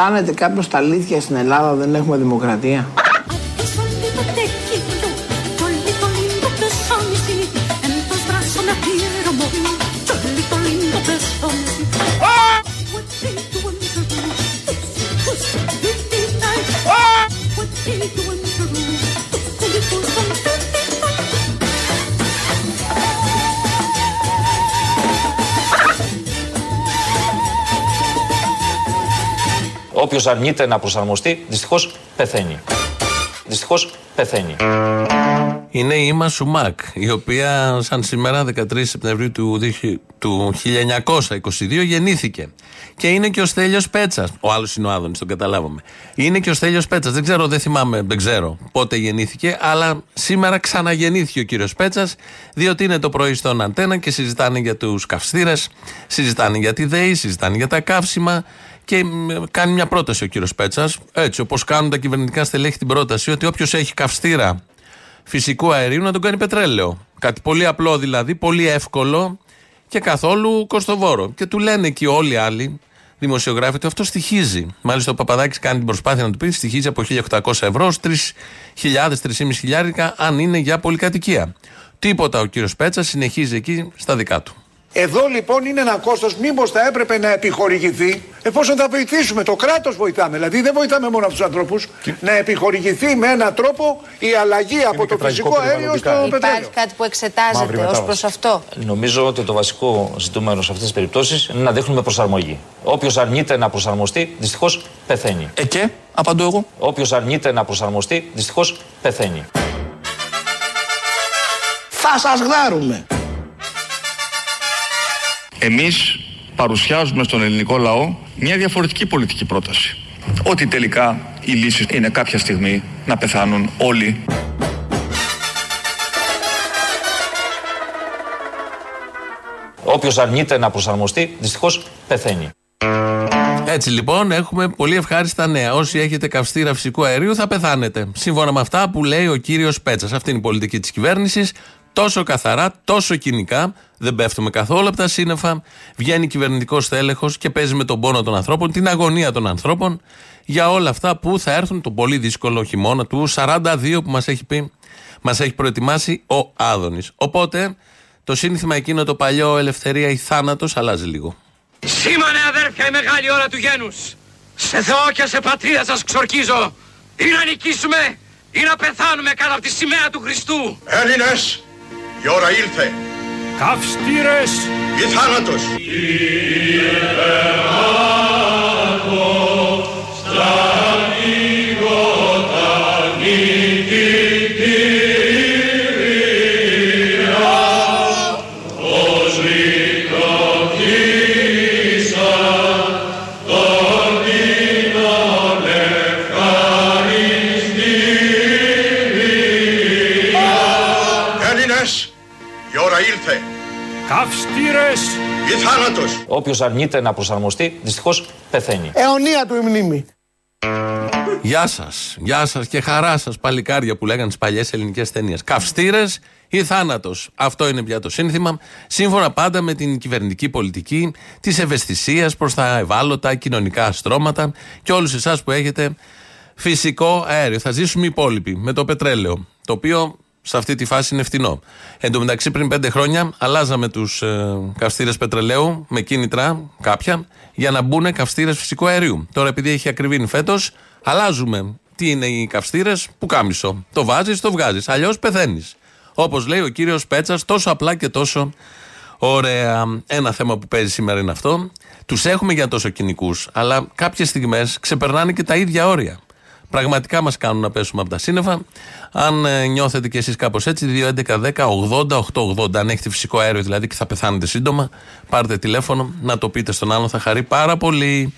Αισθάνεται κάποιο τα αλήθεια στην Ελλάδα δεν έχουμε δημοκρατία. Αρνείται να προσαρμοστεί, δυστυχώς πεθαίνει. Δυστυχώς πεθαίνει. Είναι η Ήμα Σουμάκ, η οποία σαν σήμερα 13 Σεπτεμβρίου του, του 1922 γεννήθηκε. Και είναι και ο Στέλιος Πέτσας, ο άλλος είναι ο Άδωνης, τον καταλάβαμε. Είναι και ο Στέλιος Πέτσας, δεν ξέρω, δεν θυμάμαι, δεν ξέρω πότε γεννήθηκε, αλλά σήμερα ξαναγεννήθηκε ο κύριος Πέτσας, διότι είναι το πρωί στον Αντένα και συζητάνε για τους καυστήρες, συζητάνε για τη ΔΕΗ, συζητάνε για τα καύσιμα, και κάνει μια πρόταση ο κύριος Πέτσας, έτσι όπως κάνουν τα κυβερνητικά στελέχη την πρόταση, ότι όποιος έχει καυστήρα φυσικού αερίου να τον κάνει πετρέλαιο. Κάτι πολύ απλό δηλαδή, πολύ εύκολο και καθόλου κοστοβόρο. Και του λένε εκεί όλοι οι άλλοι δημοσιογράφοι ότι αυτό στοιχίζει. Μάλιστα ο Παπαδάκης κάνει την προσπάθεια να του πει στοιχίζει από 1.800 ευρώ 3.000-3.500 χιλιάρικα αν είναι για πολυκατοικία. Τίποτα ο κύριος Πέτσας συνεχίζει εκεί στα δικά του. Εδώ λοιπόν είναι ένα κόστος, μήπως θα έπρεπε να επιχορηγηθεί, εφόσον θα βοηθήσουμε. Το κράτος βοηθάμε. Δηλαδή δεν βοηθάμε μόνο αυτούς τους ανθρώπους. Να επιχορηγηθεί με έναν τρόπο η αλλαγή από το φυσικό αέριο στο πετρέλαιο. Υπάρχει κάτι που εξετάζεται ως προς αυτό; Νομίζω ότι το βασικό ζητούμενο σε αυτές τις περιπτώσεις είναι να δείχνουμε προσαρμογή. Όποιος αρνείται να προσαρμοστεί, δυστυχώς πεθαίνει. Ε, και, απαντώ εγώ. Όποιος αρνείται να προσαρμοστεί, δυστυχώς πεθαίνει. Θα σας γδάρουμε. Εμείς παρουσιάζουμε στον ελληνικό λαό μια διαφορετική πολιτική πρόταση. Ότι τελικά η λύση είναι κάποια στιγμή να πεθάνουν όλοι. Όποιος αρνείται να προσαρμοστεί, δυστυχώς πεθαίνει. Έτσι λοιπόν έχουμε πολύ ευχάριστα νέα. Όσοι έχετε καυστήρα φυσικού αερίου θα πεθάνετε. Σύμφωνα με αυτά που λέει ο κύριος Πέτσας. Αυτή είναι η πολιτική της κυβέρνησης τόσο καθαρά, τόσο κοινικά, δεν πέφτουμε καθόλου από τα σύννεφα. Βγαίνει κυβερνητικός τέλεχο και παίζει με τον πόνο των ανθρώπων, την αγωνία των ανθρώπων για όλα αυτά που θα έρθουν τον πολύ δύσκολο χειμώνα του 42 που μας έχει πει, μας έχει προετοιμάσει ο Άδωνης. Οπότε το σύνθημα εκείνο το παλιό Ελευθερία ή θάνατος αλλάζει λίγο. Σήμανε αδέρφια η μεγάλη ώρα του γένους. Σε Θεό και σε πατρίδα σας ξορκίζω. Ή να νικήσουμε ή να πεθάνουμε κάτω από τη σημαία του Χριστού. Έλληνες, η ώρα ήλθε. Καυστήρες ή θάνατος. Έλληνες, η ώρα ήλθε. Καυστήρες Ή θάνατος. Όποιος αρνείται να προσαρμοστεί, δυστυχώς πεθαίνει. Αιωνία του η μνήμη. Γεια σας. Γεια σας και χαρά σας, παλικάρια που λέγανε στι παλιές ελληνικές ταινίες. Καυστήρε ή θάνατος. Αυτό είναι πια το σύνθημα. Σύμφωνα πάντα με την κυβερνητική πολιτική της ευαισθησίας προς τα ευάλωτα κοινωνικά στρώματα και όλους εσάς που έχετε φυσικό αέριο. Θα ζήσουμε οι υπόλοιποι με το πετρέλαιο. Το οποίο σε αυτή τη φάση είναι φθηνό. Εν τω μεταξύ, πριν πέντε χρόνια αλλάζαμε τους ε, καυστήρες πετρελαίου με κίνητρα κάποια για να μπουν καυστήρες φυσικού αερίου. Τώρα, επειδή έχει ακριβήνει φέτος, αλλάζουμε. Τι είναι οι καυστήρες, που κάμισο. Το βάζεις, το βγάζεις. Αλλιώς πεθαίνεις. Όπως λέει ο κύριος Πέτσας, τόσο απλά και τόσο ωραία. Ένα θέμα που παίζει σήμερα είναι αυτό. Τους έχουμε για τόσο κοινικούς, αλλά κάποιες στιγμές ξεπερνάνε και τα ίδια όρια. Πραγματικά μας κάνουν να πέσουμε από τα σύννεφα. Αν ε, νιώθετε κι εσείς κάπως έτσι, 2.11.10.80.880. Αν έχετε φυσικό αέριο δηλαδή και θα πεθάνετε σύντομα, πάρτε τηλέφωνο να το πείτε στον άλλον, θα χαρεί πάρα πολύ.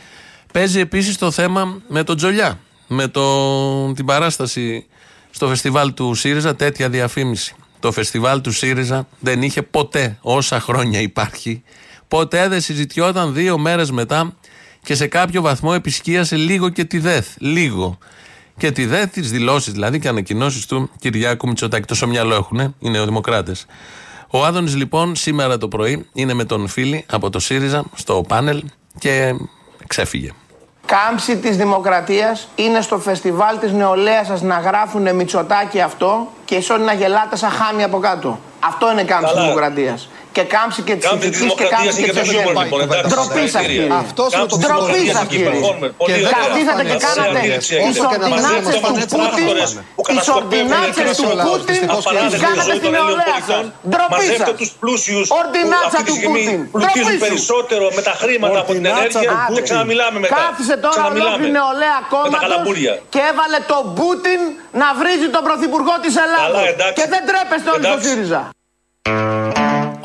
Παίζει επίσης το θέμα με τον Τζολιά. Με το, την παράσταση στο φεστιβάλ του ΣΥΡΙΖΑ, τέτοια διαφήμιση. Το φεστιβάλ του ΣΥΡΙΖΑ δεν είχε ποτέ, όσα χρόνια υπάρχει, ποτέ δεν συζητιόταν δύο μέρες μετά και σε κάποιο βαθμό επισκίασε λίγο και τη ΔΕΘ. Λίγο. Και τη ΔΕΘ, τις δηλώσεις δηλαδή και ανακοινώσεις του Κυριάκου Μητσοτάκη. Τόσο μυαλό έχουν, οι νεοδημοκράτε. Ο Άδωνης λοιπόν σήμερα το πρωί είναι με τον φίλη από το ΣΥΡΙΖΑ στο πάνελ και ξέφυγε. Κάμψη της δημοκρατίας είναι στο φεστιβάλ της νεολαίας σας να γράφουνε Μητσοτάκι αυτό και εσείς όλοι να γελάτε σαν χάμι από κάτω. Αυτό είναι κάμψη της δημοκρατίας. Και κάμψη και τη ηθική και κάμψη και τη ευγένεια. Ντροπή σας, κύριε. Αυτός είναι το Ντροπή σα, κύριε. Καθίσατε και κάνατε τι ορδινάτσε του Πούτιν. Τι ορδινάτσε του Πούτιν τι κάνατε στην νεολαία σα. Ντροπή σας. Ορδινάτσα του Πούτιν. Ντροπή περισσότερο με τα χρήματα από την ενέργεια και ξαναμιλάμε μετά. Κάθισε τώρα ολόκληρη νεολαία κόμματος και έβαλε τον Πούτιν να βρίζει τον πρωθυπουργό της Ελλάδα. Και δεν τρέπεστε όλοι στο ΣΥΡΙΖΑ.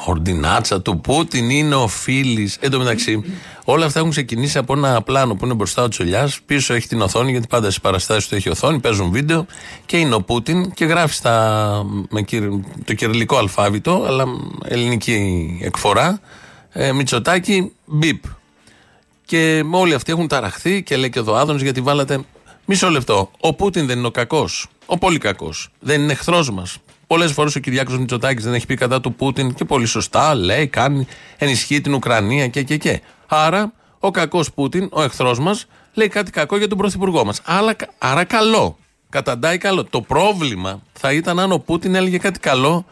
Ορντινάτσα του Πούτιν είναι ο φίλης. Εν τω μεταξύ, όλα αυτά έχουν ξεκινήσει από ένα πλάνο που είναι μπροστά ο Τσολιάς. Πίσω έχει την οθόνη, γιατί πάντα στις παραστάσεις του έχει οθόνη. Παίζουν βίντεο και είναι ο Πούτιν και γράφει στα, με το κυριλικό αλφάβητο, αλλά ελληνική εκφορά. Ε, Μητσοτάκι, μπιπ. Και όλοι αυτοί έχουν ταραχθεί και λέει και εδώ Άδωνης γιατί βάλατε. Μισό λεπτό. Ο Πούτιν δεν είναι ο κακός. Ο πολύ κακός. Δεν είναι εχθρός μας. Πολλές φορές ο Κυριάκος Μητσοτάκης δεν έχει πει κατά του Πούτιν και πολύ σωστά λέει, κάνει, ενισχύει την Ουκρανία και και και. Άρα ο κακός Πούτιν, ο εχθρός μας, λέει κάτι κακό για τον πρωθυπουργό μας. Άρα καλό. Καταντάει καλό. Το πρόβλημα θα ήταν αν ο Πούτιν έλεγε κάτι καλό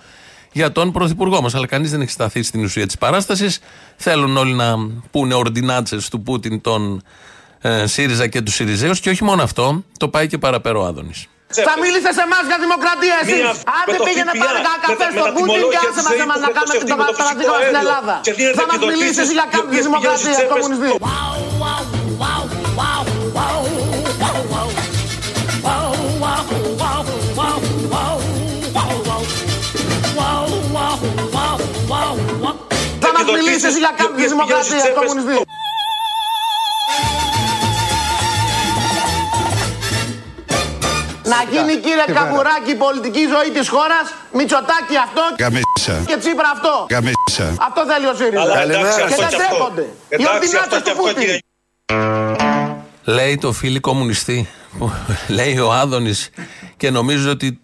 για τον πρωθυπουργό μας. Αλλά κανείς δεν έχει σταθεί στην ουσία της παράστασης. Θέλουν όλοι να πούνε ορδινάτσε του Πούτιν τον ε, ΣΥΡΙΖΑ και τους ΣΥΡΙΖΑΙΟΥ και όχι μόνο αυτό, το πάει και παραπέρα ο Άδωνης. Θα μιλήσετε σε εμάς για δημοκρατία εσεί. Άντε πήγαινε πάρε ένα καφέ στον Πούτιν και άσε μας εμά να κάνουμε την παραδείγμα στην Ελλάδα. Θα μας μιλήσεις για κάποια δημοκρατία κομμουνιστή. Θα μας μιλήσεις για κάποια δημοκρατία κομμουνιστή. Να γίνει κύριε Καβουράκη η πολιτική ζωή της χώρας, Μητσοτάκη αυτό Καμίσα. και Τσίπρα αυτό. Καμίσα. Αυτό θέλει ο ΣΥΡΙΖΑ. Και δεν τρέπονται. Οι ορδινάτες του Πούτιν. Λέει το φίλο κομμουνιστή, λέει ο Άδωνης και νομίζω ότι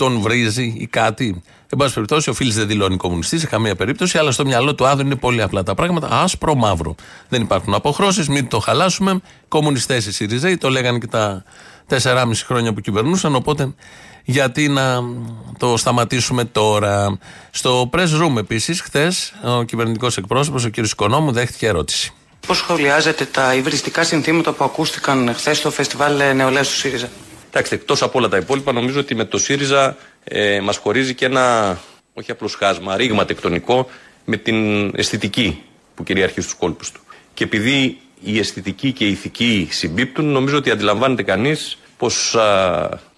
τον βρίζει ή κάτι. Εν πάση περιπτώσει, ο φίλο δεν δηλώνει κομμουνιστής σε καμία περίπτωση, αλλά στο μυαλό του Άδων είναι πολύ απλά τα πράγματα. Άσπρο μαύρο. Δεν υπάρχουν αποχρώσεις, μην το χαλάσουμε. Κομμουνιστές οι ΣΥΡΙΖΑΙ, το λέγανε και τα 4,5 χρόνια που κυβερνούσαν. Οπότε, γιατί να το σταματήσουμε τώρα. Στο press room επίσης, χθες, ο κυβερνητικός εκπρόσωπος, ο κ. Οικονόμου, δέχτηκε ερώτηση. Πώς σχολιάζετε τα υβριστικά συνθήματα που ακούστηκαν χθες στο φεστιβάλ νεολαίας του ΣΥΡΙΖΑ; Εντάξει, εκτός από όλα τα υπόλοιπα, νομίζω ότι με το ΣΥΡΙΖΑ ε, μας χωρίζει και ένα όχι απλώς χάσμα, ρήγμα τεκτονικό με την αισθητική που κυριαρχεί στους κόλπους του. Και επειδή η αισθητική και η ηθική συμπίπτουν, νομίζω ότι αντιλαμβάνεται κανείς πως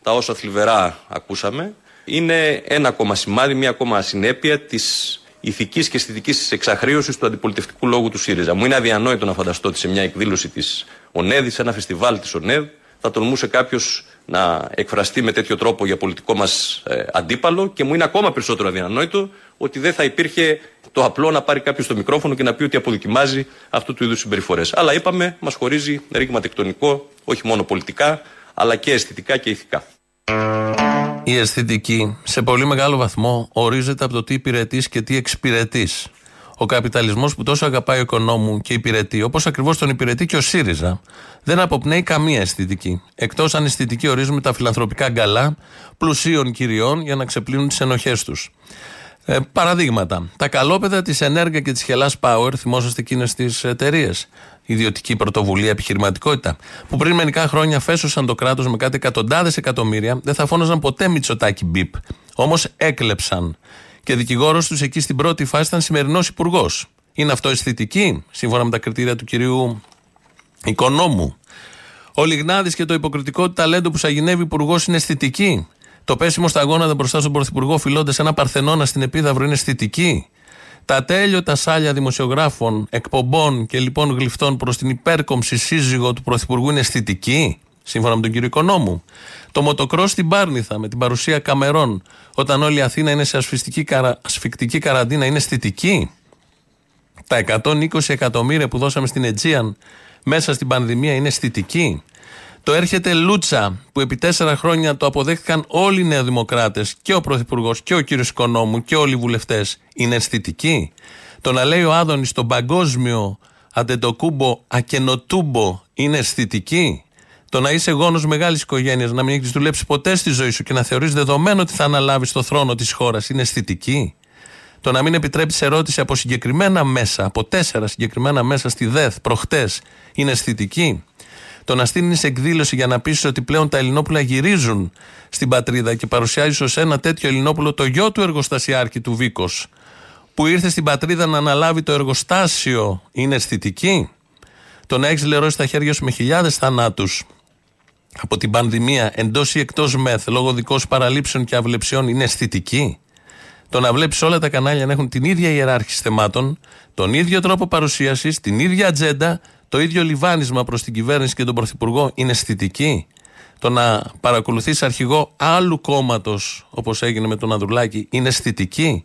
τα όσα θλιβερά ακούσαμε είναι ένα ακόμα σημάδι, μια ακόμα ασυνέπεια της ηθικής και αισθητικής εξαχρίωσης του αντιπολιτευτικού λόγου του ΣΥΡΙΖΑ. Μου είναι αδιανόητο να φανταστώ ότι σε μια εκδήλωση της ΟΝΕΔ, σε ένα φεστιβάλ της ΟΝΕΔ, θα τολμούσε κάποιος να εκφραστεί με τέτοιο τρόπο για πολιτικό μας ε, αντίπαλο και μου είναι ακόμα περισσότερο αδιανόητο ότι δεν θα υπήρχε το απλό να πάρει κάποιος το μικρόφωνο και να πει ότι αποδοκιμάζει αυτού του είδους συμπεριφορές. Αλλά είπαμε, μας χωρίζει ρήγμα τεκτονικό, όχι μόνο πολιτικά, αλλά και αισθητικά και ηθικά. Η αισθητική σε πολύ μεγάλο βαθμό ορίζεται από το τι υπηρετείς και τι εξυπηρετείς. Ο καπιταλισμός που τόσο αγαπάει ο οικονόμου και υπηρετεί, όπως ακριβώς τον υπηρετεί και ο ΣΥΡΙΖΑ, δεν αποπνέει καμία αισθητική. Εκτός αν αισθητική ορίζουμε τα φιλανθρωπικά γκαλά πλουσίων κυριών για να ξεπλύνουν τις ενοχές τους. Ε, παραδείγματα. Τα καλόπεδα της Ενέργεια και της Χελάς Power, θυμόσαστε εκείνες τις εταιρείες, ιδιωτική πρωτοβουλία, επιχειρηματικότητα, που πριν μερικά χρόνια φέσωσαν το κράτος με κάτι εκατοντάδες εκατομμύρια, δεν θα φώναζαν ποτέ Μητσοτάκι μπιπ. Όμως έκλεψαν. Και δικηγόρος τους εκεί στην πρώτη φάση ήταν σημερινός υπουργός. Είναι αυτό αισθητική, σύμφωνα με τα κριτήρια του κυρίου Οικονόμου. Ο Λιγνάδης και το υποκριτικό του ταλέντο που σαγηνεύει υπουργός είναι αισθητική. Το πέσιμο στα γόνατα μπροστά στον Πρωθυπουργό φιλώντας ένα Παρθενώνα στην Επίδαυρο είναι αισθητική. Τα τέλειωτα σάλια δημοσιογράφων, εκπομπών και λοιπόν γλυφτών προς την υπέρκομψη σύζυγο του Πρωθυπουργού είναι αισθητική, σύμφωνα με τον κύριο Οικονόμου. Το μοτοκρό στην Πάρνηθα με την παρουσία καμερών, όταν όλη η Αθήνα είναι σε ασφυκτική, καρα... ασφυκτική καραντίνα, είναι αισθητική; Τα 120 εκατομμύρια που δώσαμε στην Αιτζίαν μέσα στην πανδημία είναι αισθητική; Το έρχεται Λούτσα, που επί τέσσερα χρόνια το αποδέχτηκαν όλοι οι νεοδημοκράτε, και ο Πρωθυπουργός και ο κύριος Οικονόμου και όλοι οι βουλευτές, είναι αισθητική; Το να λέει ο Άδωνης στον παγκόσμιο αντεντοκούμπο ακενοτούμπο είναι αισθητική; Το να είσαι γόνος μεγάλης οικογένειας, να μην έχεις δουλέψει ποτέ στη ζωή σου και να θεωρείς δεδομένο ότι θα αναλάβεις το θρόνο της χώρας είναι αισθητική. Το να μην επιτρέπει ερώτηση από συγκεκριμένα μέσα, από τέσσερα συγκεκριμένα μέσα στη ΔΕΘ προχτές, είναι αισθητική. Το να στείλει εκδήλωση για να πει ότι πλέον τα Ελληνόπουλα γυρίζουν στην πατρίδα και παρουσιάζεις ως ένα τέτοιο Ελληνόπουλο το γιο του εργοστασιάρχη του Βίκος, που ήρθε στην πατρίδα να αναλάβει το εργοστάσιο, είναι αισθητική. Το να έχεις λερώσει τα χέρια σου με χιλιάδες θανάτους από την πανδημία εντός ή εκτός μεθ λόγω δικών παραλήψεων και αυλεψιών είναι αισθητική; Το να βλέπεις όλα τα κανάλια να έχουν την ίδια ιεράρχηση θεμάτων, τον ίδιο τρόπο παρουσίασης, την ίδια ατζέντα, το ίδιο λιβάνισμα προς την κυβέρνηση και τον Πρωθυπουργό είναι αισθητική; Το να παρακολουθείς αρχηγό άλλου κόμματος, όπως έγινε με τον Ανδρουλάκη, είναι αισθητική;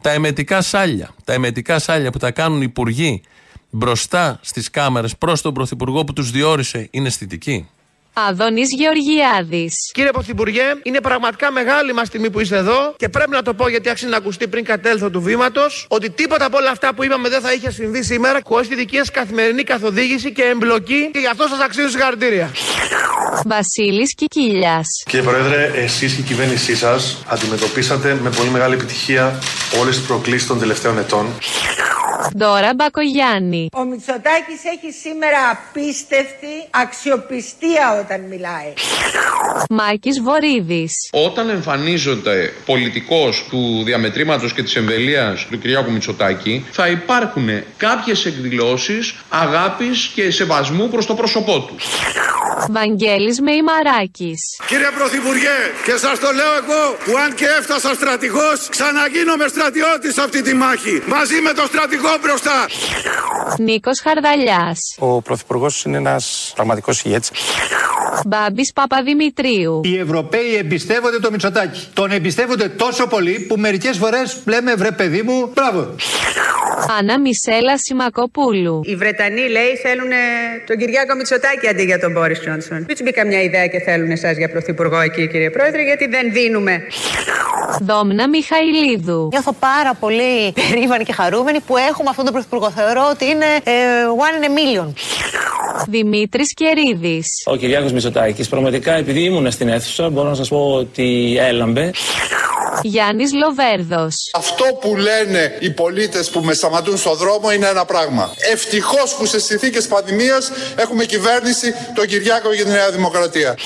Τα εμετικά σάλια, τα εμετικά σάλια που τα κάνουν οι υπουργοί μπροστά στις κάμερες προς τον Πρωθυπουργό που τους διόρισε, είναι αισθητική; Αδόνης Γεωργιάδης. Κύριε Πρωθυπουργέ, είναι πραγματικά μεγάλη μας τιμή που είστε εδώ και πρέπει να το πω γιατί άξιζε να ακουστεί πριν κατέλθω του βήματος ότι τίποτα από όλα αυτά που είπαμε δεν θα είχε συμβεί σήμερα χωρίς τη δική σας καθημερινή καθοδήγηση και εμπλοκή και γι' αυτό σας αξίζω συγχαρητήρια. Βασίλης Κικίλιας. Κύριε Πρόεδρε, εσείς και η κυβέρνησή σας αντιμετωπίσατε με πολύ μεγάλη επιτυχία όλες τις προκλήσεις των τελευταίων ετών. Δώρα Μπακογιάννη. Ο Μητσοτάκης έχει σήμερα απίστευτη αξιοπιστία όταν μιλάει. Μάκης Βορύδης. Όταν εμφανίζονται πολιτικός του διαμετρήματος και της εμβελίας του Κυριάκου Μητσοτάκη θα υπάρχουν κάποιες εκδηλώσεις αγάπης και σεβασμού προς το πρόσωπό του. Βαγγέλης Μεϊμαράκης. Κύριε Πρωθυπουργέ, και σας το λέω εγώ που αν και έφτασα στρατηγός ξαναγίνομαι στρατιώτης αυτή τη μάχη μαζί με το στρατηγό μπροστά. Νίκος Χαρδαλιάς. Ο Πρωθυπουργός είναι ένας πραγματικός ηγέτης. Μπάμπης Παπαδημητρίου. Οι Ευρωπαίοι εμπιστεύονται το Μητσοτάκι. Τον εμπιστεύονται τόσο πολύ που μερικές φορές λέμε βρε παιδί μου, μπράβο. Άννα Μισέλα Σιμακοπούλου. Οι Βρετανοί λέει θέλουν τον Κυριάκο Μητσοτάκη αντί για τον Μπόρις Τζόνσον. Μην του μπει καμιά ιδέα και θέλουν εσάς για πρωθυπουργό εκεί, κύριε Πρόεδρε, γιατί δεν δίνουμε. Δόμνα Μιχαηλίδου. Νιώθω πάρα πολύ περήφανη και χαρούμενη που έχουμε αυτόν τον πρωθυπουργό. Θεωρώ ότι είναι ε, one in a million. Δημήτρης Κερίδης. Ο Κυριάκος Μητσοτάκης, πραγματικά επειδή ήμουν στην αίθουσα, μπορώ να σας πω ότι έλαμπε. Γιάννης Λοβέρδος. Αυτό που λένε οι πολίτες που με σταματούν στο δρόμο είναι ένα πράγμα. Ευτυχώς που σε συνθήκες πανδημίας έχουμε κυβέρνηση τον Κυριάκο για τη Νέα Δημοκρατία.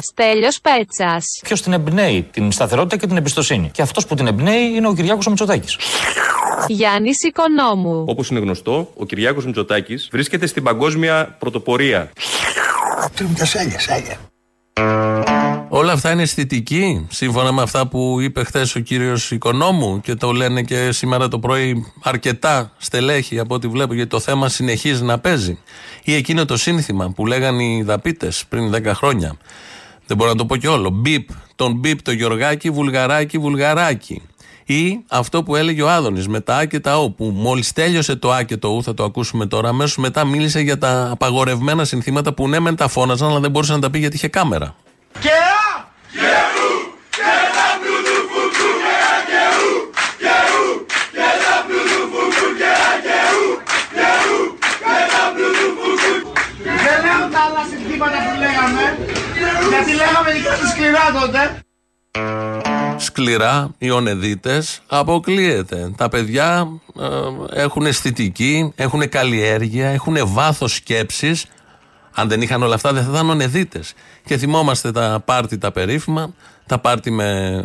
Στέλιος Πέτσας. Ποιος την εμπνέει την σταθερότητα και την εμπιστοσύνη. Και αυτός που την εμπνέει είναι ο Κυριάκος ο Μητσοτάκης. Γιάννης Οικονόμου. Όπως είναι γνωστό, ο Κυριάκος Μητσοτάκης βρίσκεται στην παγκόσμια πρωτοπορία. Όλα αυτά είναι αισθητική, σύμφωνα με αυτά που είπε χθες ο κύριος Οικονόμου και το λένε και σήμερα το πρωί αρκετά στελέχη από ό,τι βλέπω, γιατί το θέμα συνεχίζει να παίζει. Ή εκείνο το σύνθημα που λέγανε οι δαπίτες πριν 10 χρόνια. Δεν μπορώ να το πω και όλο. Μπίπ, τον μπίπ το Γιωργάκι, βουλγαράκι, βουλγαράκι. Ή αυτό που έλεγε ο Άδωνης με τα Α και τα Ο, που μόλις τέλειωσε το Α και το Ο, θα το ακούσουμε τώρα, αμέσως μετά μίλησε για τα απαγορευμένα συνθήματα που ναι, μεν τα φώναζαν, αλλά δεν μπορούσε να τα πει γιατί είχε κάμερα. Και α! Και ου! Και τα πλούτου φουκού και α και ου! Και ου! Και τα πλούτου φουκού και α και ου! Και ου! Και τα πλούτου φουκού Δεν λέω τα άλλα συνθήματα που λέγαμε, γιατί λέγαμε δικά του σκληρά τότε. Σκληρά, οι ονεδίτες, αποκλείεται. Τα παιδιά ε, έχουν αισθητική, έχουν καλλιέργεια, έχουν βάθος σκέψης. Αν δεν είχαν όλα αυτά, δεν θα ήταν ονεδίτες. Και θυμόμαστε τα πάρτι τα περίφημα, τα πάρτι με,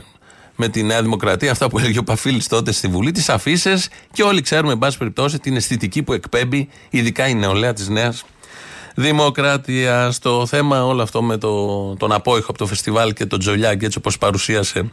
με τη Νέα Δημοκρατία, αυτά που έλεγε ο Παφίλης τότε στη Βουλή, τις αφήσει και όλοι ξέρουμε, εν πάση περιπτώσει, την αισθητική που εκπέμπει, ειδικά η νεολαία της Νέας Δημοκρατίας. Στο θέμα όλο αυτό με το, τον απόϊχο από το φεστιβάλ και τον Τζολιάκη, έτσι όπως παρουσίασε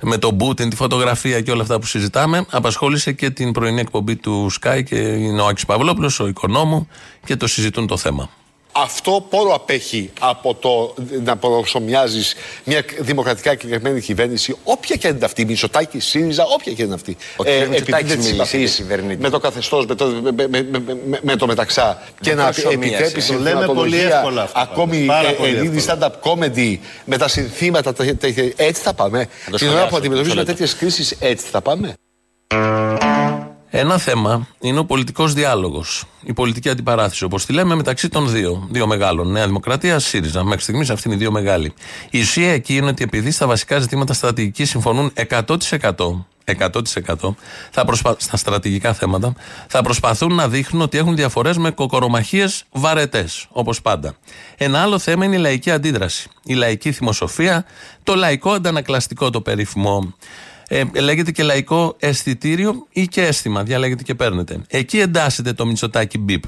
με τον Μπούτιν, τη φωτογραφία και όλα αυτά που συζητάμε, απασχόλησε και την πρωινή εκπομπή του Sky και είναι ο Άκης Παυλόπουλος, ο οικονόμου και το συζητούν το θέμα. Αυτό πόρο απέχει από το να προσωμιάζεις μια δημοκρατικά εκλεγμένη κυβέρνηση, όποια και είναι αυτή, Μητσοτάκη, ΣΥΡΙΖΑ, όποια και είναι αυτή. Ο κ. Μητσοτάκης δεν μίλησε συμπαθείς για κυβερνήτη. Με το καθεστώς, με το, με, με, με, με- με το μεταξά. και να προσωμίαση. επιτρέπει Το λέμε πολύ εύκολα αυτό, Ακόμη πάρα ε, πολύ Ελλήνη εύκολα. stand-up comedy με τα συνθήματα. τα- τα- τα- Έτσι θα πάμε. το Την ώρα που σχολιάσω, αντιμετωπίζουμε μισό λεπτό. τέτοιες κρίσεις, έτσι θα πάμε. Ένα θέμα είναι ο πολιτικός διάλογος. Η πολιτική αντιπαράθεση, όπως τη λέμε, μεταξύ των δύο. Δύο μεγάλων. Νέα Δημοκρατία, ΣΥΡΙΖΑ. Μέχρι στιγμής αυτή είναι οι δύο μεγάλοι. Η ουσία εκεί είναι ότι επειδή στα βασικά ζητήματα στρατηγική συμφωνούν 100%. 100% θα προσπα... στα στρατηγικά θέματα θα προσπαθούν να δείχνουν ότι έχουν διαφορές με κοκορομαχίες βαρετές, όπως πάντα. Ένα άλλο θέμα είναι η λαϊκή αντίδραση. Η λαϊκή θυμοσοφία, το λαϊκό αντανακλαστικό το περίφημο ε, λέγεται και λαϊκό αισθητήριο ή και αίσθημα. Διαλέγετε και παίρνετε. Εκεί εντάσσεται το Μητσοτάκι μπιπ.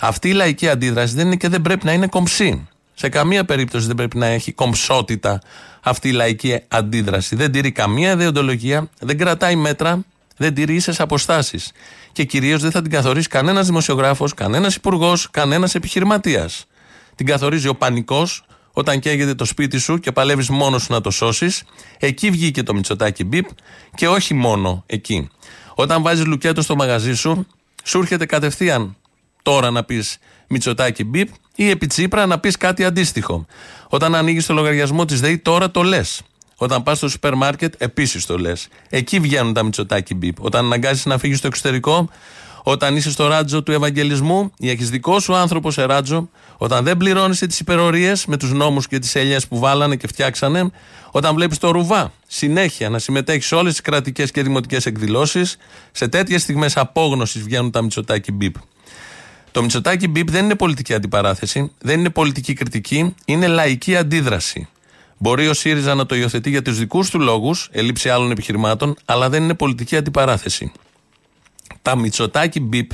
Αυτή η λαϊκή αντίδραση δεν είναι και δεν πρέπει να είναι κομψή. Σε καμία περίπτωση δεν πρέπει να έχει κομψότητα αυτή η λαϊκή αντίδραση. Δεν τηρεί καμία ιδεοντολογία, δεν κρατάει μέτρα, δεν τηρεί ίσες αποστάσεις. Και κυρίως δεν θα την καθορίσει κανένας δημοσιογράφος, κανένας υπουργός, κανένας επιχειρηματίας. Την καθορίζει ο πανικός όταν καίγεται το σπίτι σου και παλεύεις μόνος σου να το σώσεις. Εκεί βγήκε το Μητσοτάκι μπιπ και όχι μόνο εκεί. Όταν βάζεις λουκέτο στο μαγαζί σου, σου έρχεται κατευθείαν τώρα να πεις Μητσοτάκι μπιπ ή επί Τσίπρα να πεις κάτι αντίστοιχο. Όταν ανοίγεις το λογαριασμό της ΔΕΗ, τώρα το λες. Όταν πας στο σούπερ μάρκετ, επίσης το λες. Εκεί βγαίνουν τα Μητσοτάκι μπιπ. Όταν αναγκάζεις να φύγεις στο εξωτερικό, όταν είσαι στο ράτζο του Ευαγγελισμού ή έχεις δικό σου άνθρωπο σε ράτζο, όταν δεν πληρώνει τις υπερορίες με τους νόμους και τις ελιές που βάλανε και φτιάξανε, όταν βλέπεις το ρουβά συνέχεια να συμμετέχει σε όλες τις κρατικές και δημοτικές εκδηλώσεις, σε τέτοιες στιγμές απόγνωσης βγαίνουν τα Μητσοτάκι μπιπ. Το Μητσοτάκι μπιπ δεν είναι πολιτική αντιπαράθεση, δεν είναι πολιτική κριτική, είναι λαϊκή αντίδραση. Μπορεί ο ΣΥΡΙΖΑ να το υιοθετεί για τους δικούς του λόγους, ελλείψη άλλων επιχειρημάτων, αλλά δεν είναι πολιτική αντιπαράθεση. Τα Μητσοτάκι μπιπ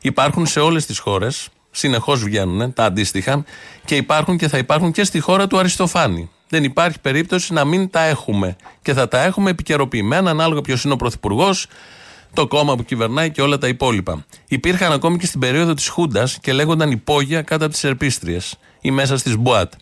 υπάρχουν σε όλες τις χώρες, συνεχώς βγαίνουν τα αντίστοιχα και υπάρχουν και θα υπάρχουν και στη χώρα του Αριστοφάνη. Δεν υπάρχει περίπτωση να μην τα έχουμε. Και θα τα έχουμε επικαιροποιημένα ανάλογα ποιος είναι ο Πρωθυπουργός, το κόμμα που κυβερνάει και όλα τα υπόλοιπα. Υπήρχαν ακόμη και στην περίοδο της Χούντας και λέγονταν υπόγεια κάτω από τις ερπίστριες ή μέσα στις Μπουάτ.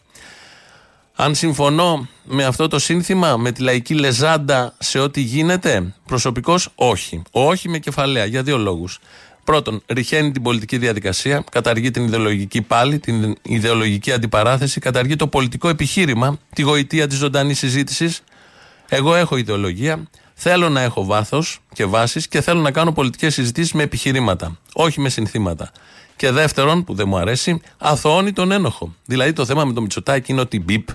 Αν συμφωνώ με αυτό το σύνθημα, με τη λαϊκή λεζάντα σε ό,τι γίνεται, προσωπικώς όχι. Όχι με κεφαλαία για δύο λόγους. Πρώτον, ρηχαίνει την πολιτική διαδικασία, καταργεί την ιδεολογική πάλι, την ιδεολογική αντιπαράθεση, καταργεί το πολιτικό επιχείρημα, τη γοητεία της ζωντανής συζήτησης. Εγώ έχω ιδεολογία, θέλω να έχω βάθος και βάσεις και θέλω να κάνω πολιτικές συζητήσεις με επιχειρήματα, όχι με συνθήματα. Και δεύτερον, που δεν μου αρέσει, αθωώνει τον ένοχο. Δηλαδή το θέμα με το Μητσοτάκι είναι ότι μπιπ.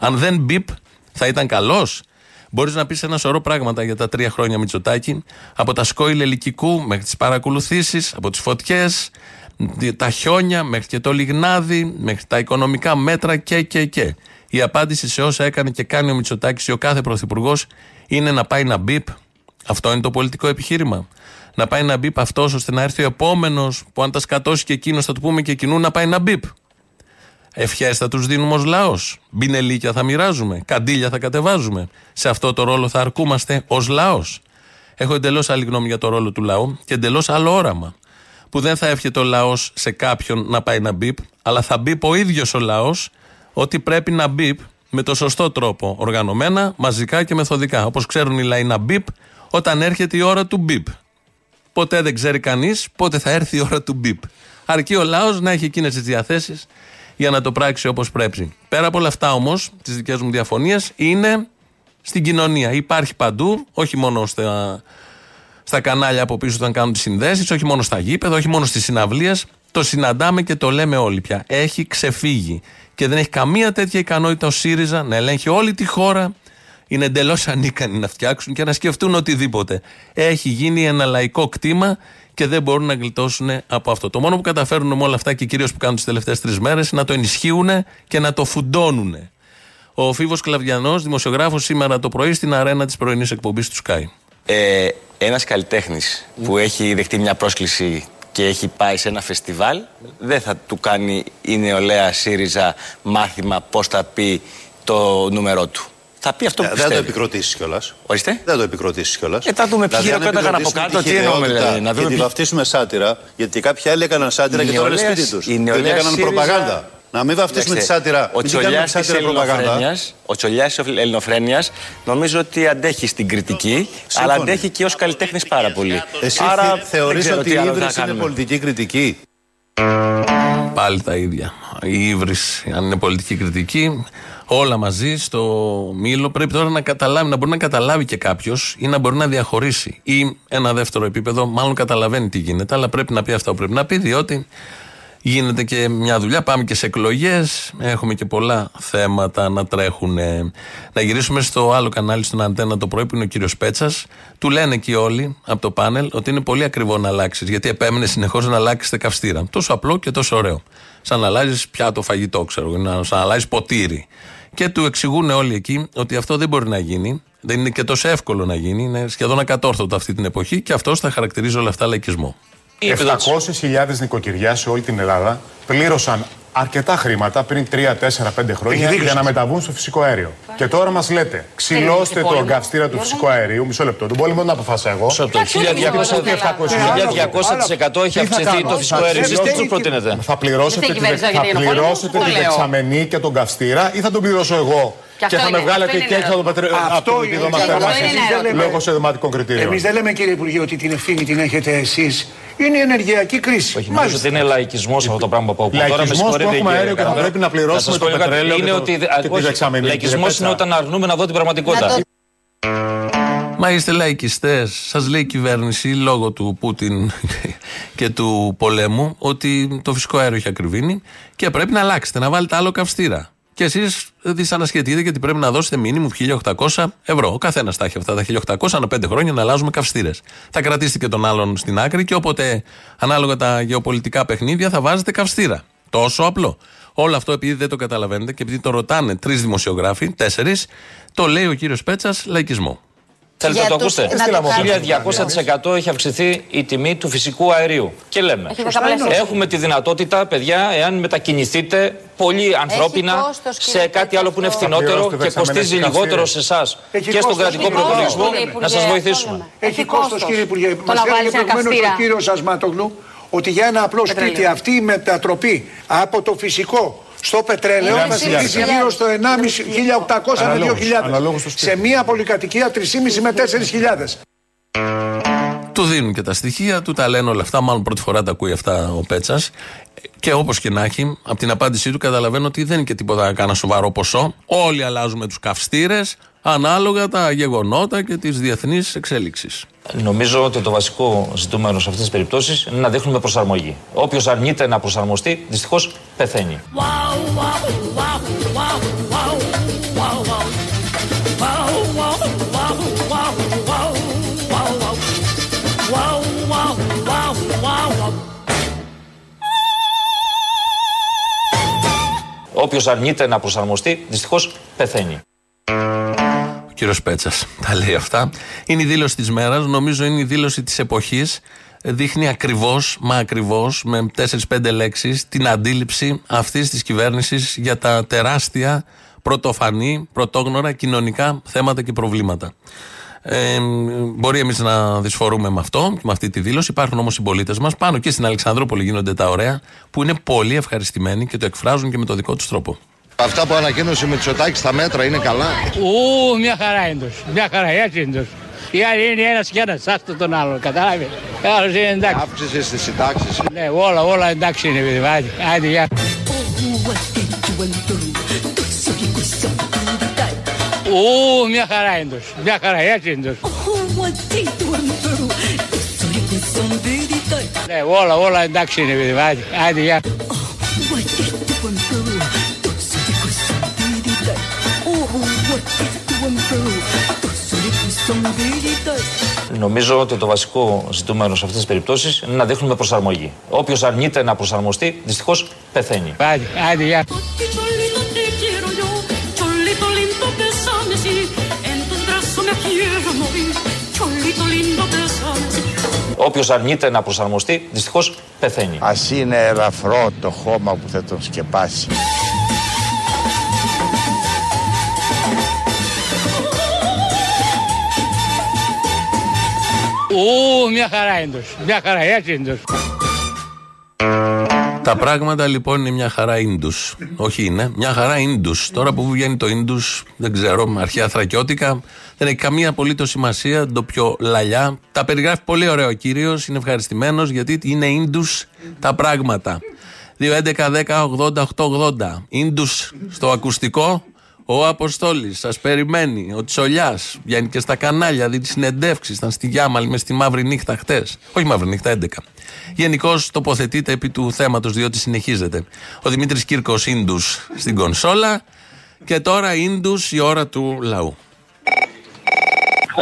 Αν δεν μπιπ, θα ήταν καλός. Μπορείς να πεις ένα σωρό πράγματα για τα τρία χρόνια Μητσοτάκι, από τα σκόιλ ελικικού μέχρι τις παρακολουθήσεις, από τις φωτιές, τα χιόνια μέχρι και το λιγνάδι, μέχρι τα οικονομικά μέτρα και και και. Η απάντηση σε όσα έκανε και κάνει ο Μητσοτάκης ή ο κάθε πρωθυπουργός είναι να πάει να μπιπ. Αυτό είναι το πολιτικό επιχείρημα. Να πάει να μπιπ αυτός ώστε να έρθει ο επόμενος που αν τα σκατώσει και εκείνος θα του πούμε και εκείνου να πάει να μπιπ. Ευχέ θα τους δίνουμε ως λαός. Μπινελίκια θα μοιράζουμε. Καντήλια θα κατεβάζουμε. Σε αυτό το ρόλο θα αρκούμαστε ως λαός. Έχω εντελώς άλλη γνώμη για το ρόλο του λαού και εντελώς άλλο όραμα. Που δεν θα εύχεται ο λαός σε κάποιον να πάει να μπιπ, αλλά θα μπιπ ο ίδιος ο λαός ότι πρέπει να μπιπ με το σωστό τρόπο. Οργανωμένα, μαζικά και μεθοδικά. Όπως ξέρουν οι λαοί να μπιπ όταν έρχεται η ώρα του μπιπ. Ποτέ δεν ξέρει κανείς πότε θα έρθει η ώρα του μπιπ. Αρκεί ο λαός να έχει εκείνες τις διαθέσεις για να το πράξει όπως πρέπει. Πέρα από όλα αυτά όμως, τις δικές μου διαφωνίες, είναι στην κοινωνία. Υπάρχει παντού, όχι μόνο στα, στα κανάλια από πίσω όταν κάνουν τις συνδέσεις, όχι μόνο στα γήπεδα, όχι μόνο στις συναυλίες. Το συναντάμε και το λέμε όλοι πια. Έχει ξεφύγει. Και δεν έχει καμία τέτοια ικανότητα ο ΣΥΡΙΖΑ να ελέγχει όλη τη χώρα. Είναι εντελώς ανίκανοι να φτιάξουν και να σκεφτούν οτιδήποτε. Έχει γίνει ένα λαϊκό κτήμα και δεν μπορούν να γλιτώσουν από αυτό. Το μόνο που καταφέρουν με όλα αυτά και κυρίως που κάνουν τις τελευταίες τρεις μέρες είναι να το ενισχύουν και να το φουντώνουν. Ο Φίβος Κλαβιανός, δημοσιογράφος, σήμερα το πρωί στην αρένα της πρωινής εκπομπής του Sky. Ε, ένας καλλιτέχνης που έχει δεχτεί μια πρόσκληση και έχει πάει σε ένα φεστιβάλ δεν θα του κάνει η νεολαία ΣΥΡΙΖΑ μάθημα πώς θα πει το νούμερό του. Θα πει αυτό που Ε, Δεν το πιστεύει. επικροτήσεις κιόλας. Ορίστε. Δεν το επικροτήσεις κιόλας. Ε, θα δούμε ποιοι χειροκρόταγαν από κάτω, τι εννοούμε, δηλαδή, να δούμε Και τη ποιοι- βαφτίσουμε σάτυρα, γιατί και κάποιοι άλλοι έκαναν σάτυρα Η και τώρα είναι νεολαία- σπίτι τους. η νεολαία Γιατί έκαναν ΣΥΡΙΖΑ- προπαγάνδα. Να μην βαφτίσουμε τη Κοιτάξτε, σάτυρα. Ο Μην κάνουμε τσολιάς της σάτυρα προπαγάνδα. ελληνοφρένειας, ο τσολιάς της ελληνοφρένειας νομίζω ότι αντέχει στην κριτική, αλλά αντέχει και ως καλλιτέχνης πάρα πολύ. Εσύ Άρα θε- δεν θεωρείς ξέρω ότι τι η άλλο θα ίδρυση είναι κάνουμε. πολιτική κριτική; Πάλι τα ίδια. Η ύβριση, αν είναι πολιτική κριτική, όλα μαζί στο μήλο. Πρέπει τώρα να καταλάβει, να μπορεί να καταλάβει και κάποιος ή να μπορεί να διαχωρίσει. Ή ένα δεύτερο επίπεδο, μάλλον καταλαβαίνει τι γίνεται, αλλά πρέπει να πει αυτά που πρέπει να πει, διότι γίνεται και μια δουλειά. Πάμε και σε εκλογές. Έχουμε και πολλά θέματα να τρέχουν. ε. Να γυρίσουμε στο άλλο κανάλι, στον Αντένα το πρωί, που είναι ο κύριος Πέτσας. Του λένε εκεί όλοι από το πάνελ ότι είναι πολύ ακριβό να αλλάξεις. Γιατί επέμενε συνεχώς να αλλάξεις καυστήρα. Τόσο απλό και τόσο ωραίο. Σαν να αλλάζεις πιάτο φαγητό, ξέρω εγώ, να- σαν να αλλάζεις ποτήρι. Και του εξηγούν όλοι εκεί ότι αυτό δεν μπορεί να γίνει. Δεν είναι και τόσο εύκολο να γίνει. Είναι σχεδόν ακατόρθωτο αυτή την εποχή και αυτός θα χαρακτηρίζει όλα αυτά λαϊκισμό. 700.000 νοικοκυριά σε όλη την Ελλάδα πλήρωσαν αρκετά χρήματα πριν 3, 4, 5 χρόνια Έχει δίκιο για να σας. μεταβούν στο φυσικό αέριο. Και τώρα μας λέτε, ξυλώστε τον καυστήρα του φυσικού αερίου. Μισό λεπτό. Τον πόλεμο δεν το αποφάσισα εγώ. Μισό λεπτό. 1200% έχει αυξηθεί το φυσικό αέριο. Εσείς τι του προτείνετε; Θα πληρώσετε, Δεν τη, κυβέρνηση θα γιατί είναι πόλεμος, πληρώσετε το τη λέω. δεξαμενή και τον καυστήρα ή θα τον πληρώσω εγώ; Και Και, αυτό θα με είναι, βγάλετε αυτό και είναι έξω από το ερώτημα. πατρε- Αυτό από το είναι επίδομα ερώτημα. θέρμανσης Αυτό είναι ερώτημα. λόγω σεδηματικών κριτηρίων. Εμείς δεν λέμε κύριε Υπουργέ ότι την ευθύνη την έχετε εσείς. Είναι η ενεργειακή κρίση. Όχι, νομίζω ότι είναι λαϊκισμός αυτό το πράγμα που ακούω. Τώρα με Λαϊκισμός συγχωρείτε, που έχουμε κύριε αέριο και θα Καρδά. πρέπει να πληρώσουμε σας το πω κάτι. πετρέλαιο Είναι και το- ότι. και τη όχι, δεξαμενή, Λαϊκισμός κύριε είναι Πέτσα. όταν αρνούμε να δω την πραγματικότητα. Μα είστε λαϊκιστές. Σας λέει η κυβέρνηση λόγω του Πούτιν και του πολέμου ότι το φυσικό αέριο έχει ακριβήνει και πρέπει να αλλάξετε, να βάλετε άλλο καυστήρα. Και εσείς δυσανασχετείτε γιατί πρέπει να δώσετε μήνυμου 1.800 ευρώ. Ο καθένας τα έχει αυτά τα 1.800 ανά πέντε χρόνια να αλλάζουμε καυστήρες. Θα κρατήσετε και τον άλλον στην άκρη και όποτε ανάλογα τα γεωπολιτικά παιχνίδια θα βάζετε καυστήρα. Τόσο απλό. Όλο αυτό επειδή δεν το καταλαβαίνετε και επειδή το ρωτάνε τρεις δημοσιογράφοι, τέσσερις, το λέει ο κύριος Πέτσας λαϊκισμό. Θέλετε να το ακούσετε. να το κάνουμε. 1200% έχει αυξηθεί η τιμή του φυσικού αερίου. Και λέμε, Έχει δεκαπλασιαστεί. έχουμε τη δυνατότητα, παιδιά, εάν μετακινηθείτε πολύ ανθρώπινα κόστος, κύριε σε κάτι άλλο που είναι φθηνότερο πληρώσετε και δεξαμενές κοστίζει καυστήρες. λιγότερο σε εσάς Έχει και στον κόστος, κρατικό έχει κόστος, προπολογισμό κύριε να Υπουργέ, σα βοηθήσουμε. Έχει κόστος, κύριε Υπουργέ. Το Μας να βάλεις έλεγε ένα προηγουμένως ο καυστήρα. κύριο Ασμάτογλου ότι για ένα απλό Πετρέλαιο. σπίτι αυτή η μετατροπή από το φυσικό στο πετρέλαιο Είναι θα χιλιάδες. στοιχήσει γύρω στο 1.500, 1.800 με Αναλόγως, 2.000. αναλόγως στο σπίτι. Σε μία πολυκατοικία 3.500 με 4.000. Του δίνουν και τα στοιχεία, του τα λένε όλα αυτά. Μάλλον πρώτη φορά τα ακούει αυτά ο Πέτσας. Και όπως και να έχει, από την απάντησή του καταλαβαίνω ότι δεν είναι και τίποτα κανένα σοβαρό ποσό. Όλοι αλλάζουμε τους καυστήρες ανάλογα τα γεγονότα και τις διεθνείς εξέλιξεις. Νομίζω ότι το βασικό ζητούμενο σε αυτές τις περιπτώσεις είναι να δείχνουμε προσαρμογή. Όποιος αρνείται να προσαρμοστεί, δυστυχώς πεθαίνει. Όποιος αρνείται να προσαρμοστεί, δυστυχώς πεθαίνει. Ο κύριος Πέτσας τα λέει αυτά. Είναι η δήλωση της μέρας. Νομίζω είναι η δήλωση της εποχής. Δείχνει ακριβώς, μα ακριβώς, με 4-5 λέξεις, την αντίληψη αυτής της κυβέρνησης για τα τεράστια, πρωτοφανή, πρωτόγνωρα κοινωνικά θέματα και προβλήματα. Ε, μπορεί εμείς να δυσφορούμε με αυτό και με αυτή τη δήλωση. Υπάρχουν όμως συμπολίτε μας πάνω και στην Αλεξανδρούπολη γίνονται τα ωραία, που είναι πολύ ευχαριστημένοι και το εκφράζουν και με το δικό τους τρόπο. Αυτά που ανακοίνωσε με Μητσοτάκη στα μέτρα είναι καλά. Ου, μια χαρά είναι τους. Μια χαρά, έτσι είναι τους. Οι άλλοι είναι ένας και ένας, άστο τον άλλον, κατάλαβε. Άλλος είναι εντάξει. Αύξηση στις συντάξεις. Ναι, όλα, όλα εντάξει είναι, παιδί, άντε, άντε, γεια. Ου, μια χαρά είναι τους. Μια χαρά, έτσι είναι τους. Ναι, όλα, όλα εντάξει είναι, παιδί, άντε, άντε, γεια. Νομίζω ότι το βασικό ζητούμενο σε αυτές τις περιπτώσεις είναι να δείχνουμε προσαρμογή. Όποιος αρνείται να προσαρμοστεί, δυστυχώς πεθαίνει. Άντε, άντε, γεια. Cholito te quiero yo, cholito lindo besame sí, en tus brazos me quiero morir, cholito lindo besame sí. Όποιος αρνείται να προσαρμοστεί, δυστυχώς πεθαίνει. Ας είναι ελαφρό το χώμα που θα τον σκεπάσει. Ου, μια χαρά είναι τους. Μια χαρά, έτσι είναι τους. Τα πράγματα λοιπόν είναι μια χαρά ίντους. Όχι είναι, μια χαρά ίντους. Τώρα που βγαίνει το ίντους, δεν ξέρω, αρχαία θρακιώτικα, δεν έχει καμία απολύτως σημασία, το πιο λαλιά. Τα περιγράφει πολύ ωραίο ο κύριος, είναι ευχαριστημένος γιατί είναι ίντους τα πράγματα. 2.11.10.80.880. Ίντους στο ακουστικό. Ο Αποστόλης σας περιμένει. Ο Τσολιάς βγαίνει και στα κανάλια, δει τις συνεντεύξεις. Ήταν στη Γιάμαλη μες στη μαύρη νύχτα χτες. Όχι μαύρη νύχτα, 11. Γενικώς τοποθετείται επί του θέματος, διότι συνεχίζεται. Ο Δημήτρης Κύρκος Ίντους στην κονσόλα. Και τώρα Ίντους η ώρα του λαού.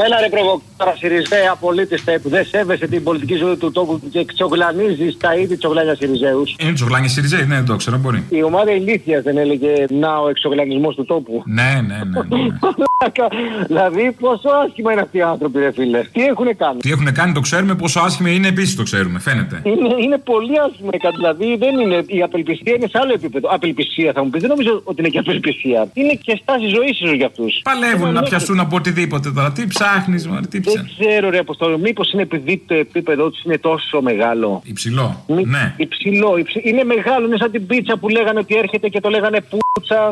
Έλα ρε προβοκάρα Σιριζέα πολίτη που δεν σέβεσαι την πολιτική ζωή του τόπου και τσογλανίζει τα είδη τσογλάνια Σιριζέους. Είναι τσογλάνια Σιριζέη, ναι, δεν το ξέρω, μπορεί. Η ομάδα ηλίθεια δεν έλεγε να ο εξογλανισμό του τόπου. Ναι, ναι, ναι. ναι. δηλαδή πόσο άσχημα είναι αυτοί οι άνθρωποι, ρε φίλε. Τι έχουν κάνει; Τι έχουν κάνει το ξέρουμε, πόσο άσχημα είναι επίσης το ξέρουμε, φαίνεται. Είναι, είναι πολύ άσχημα η Δηλαδή δεν είναι. Η απελπισία είναι σε άλλο επίπεδο. Απελπισία θα μου πεις. Δεν νομίζω ότι είναι και απελπισία. Είναι και στάση ζωής ίσως για αυτούς. Παλεύουν να πιαστούν από οτιδήποτε τώρα. Τι ψάχνεις, Μωρέ, τι ψάχνει. Δεν ξέρω, ρε Αποστόλο. Μήπως είναι επειδή το επίπεδο τους είναι τόσο μεγάλο. Υψηλό. Μη- Ναι. Υψηλό, υψηλό. Είναι μεγάλο, είναι σαν την πίτσα που λέγανε ότι έρχεται και το λέγανε πούτσα,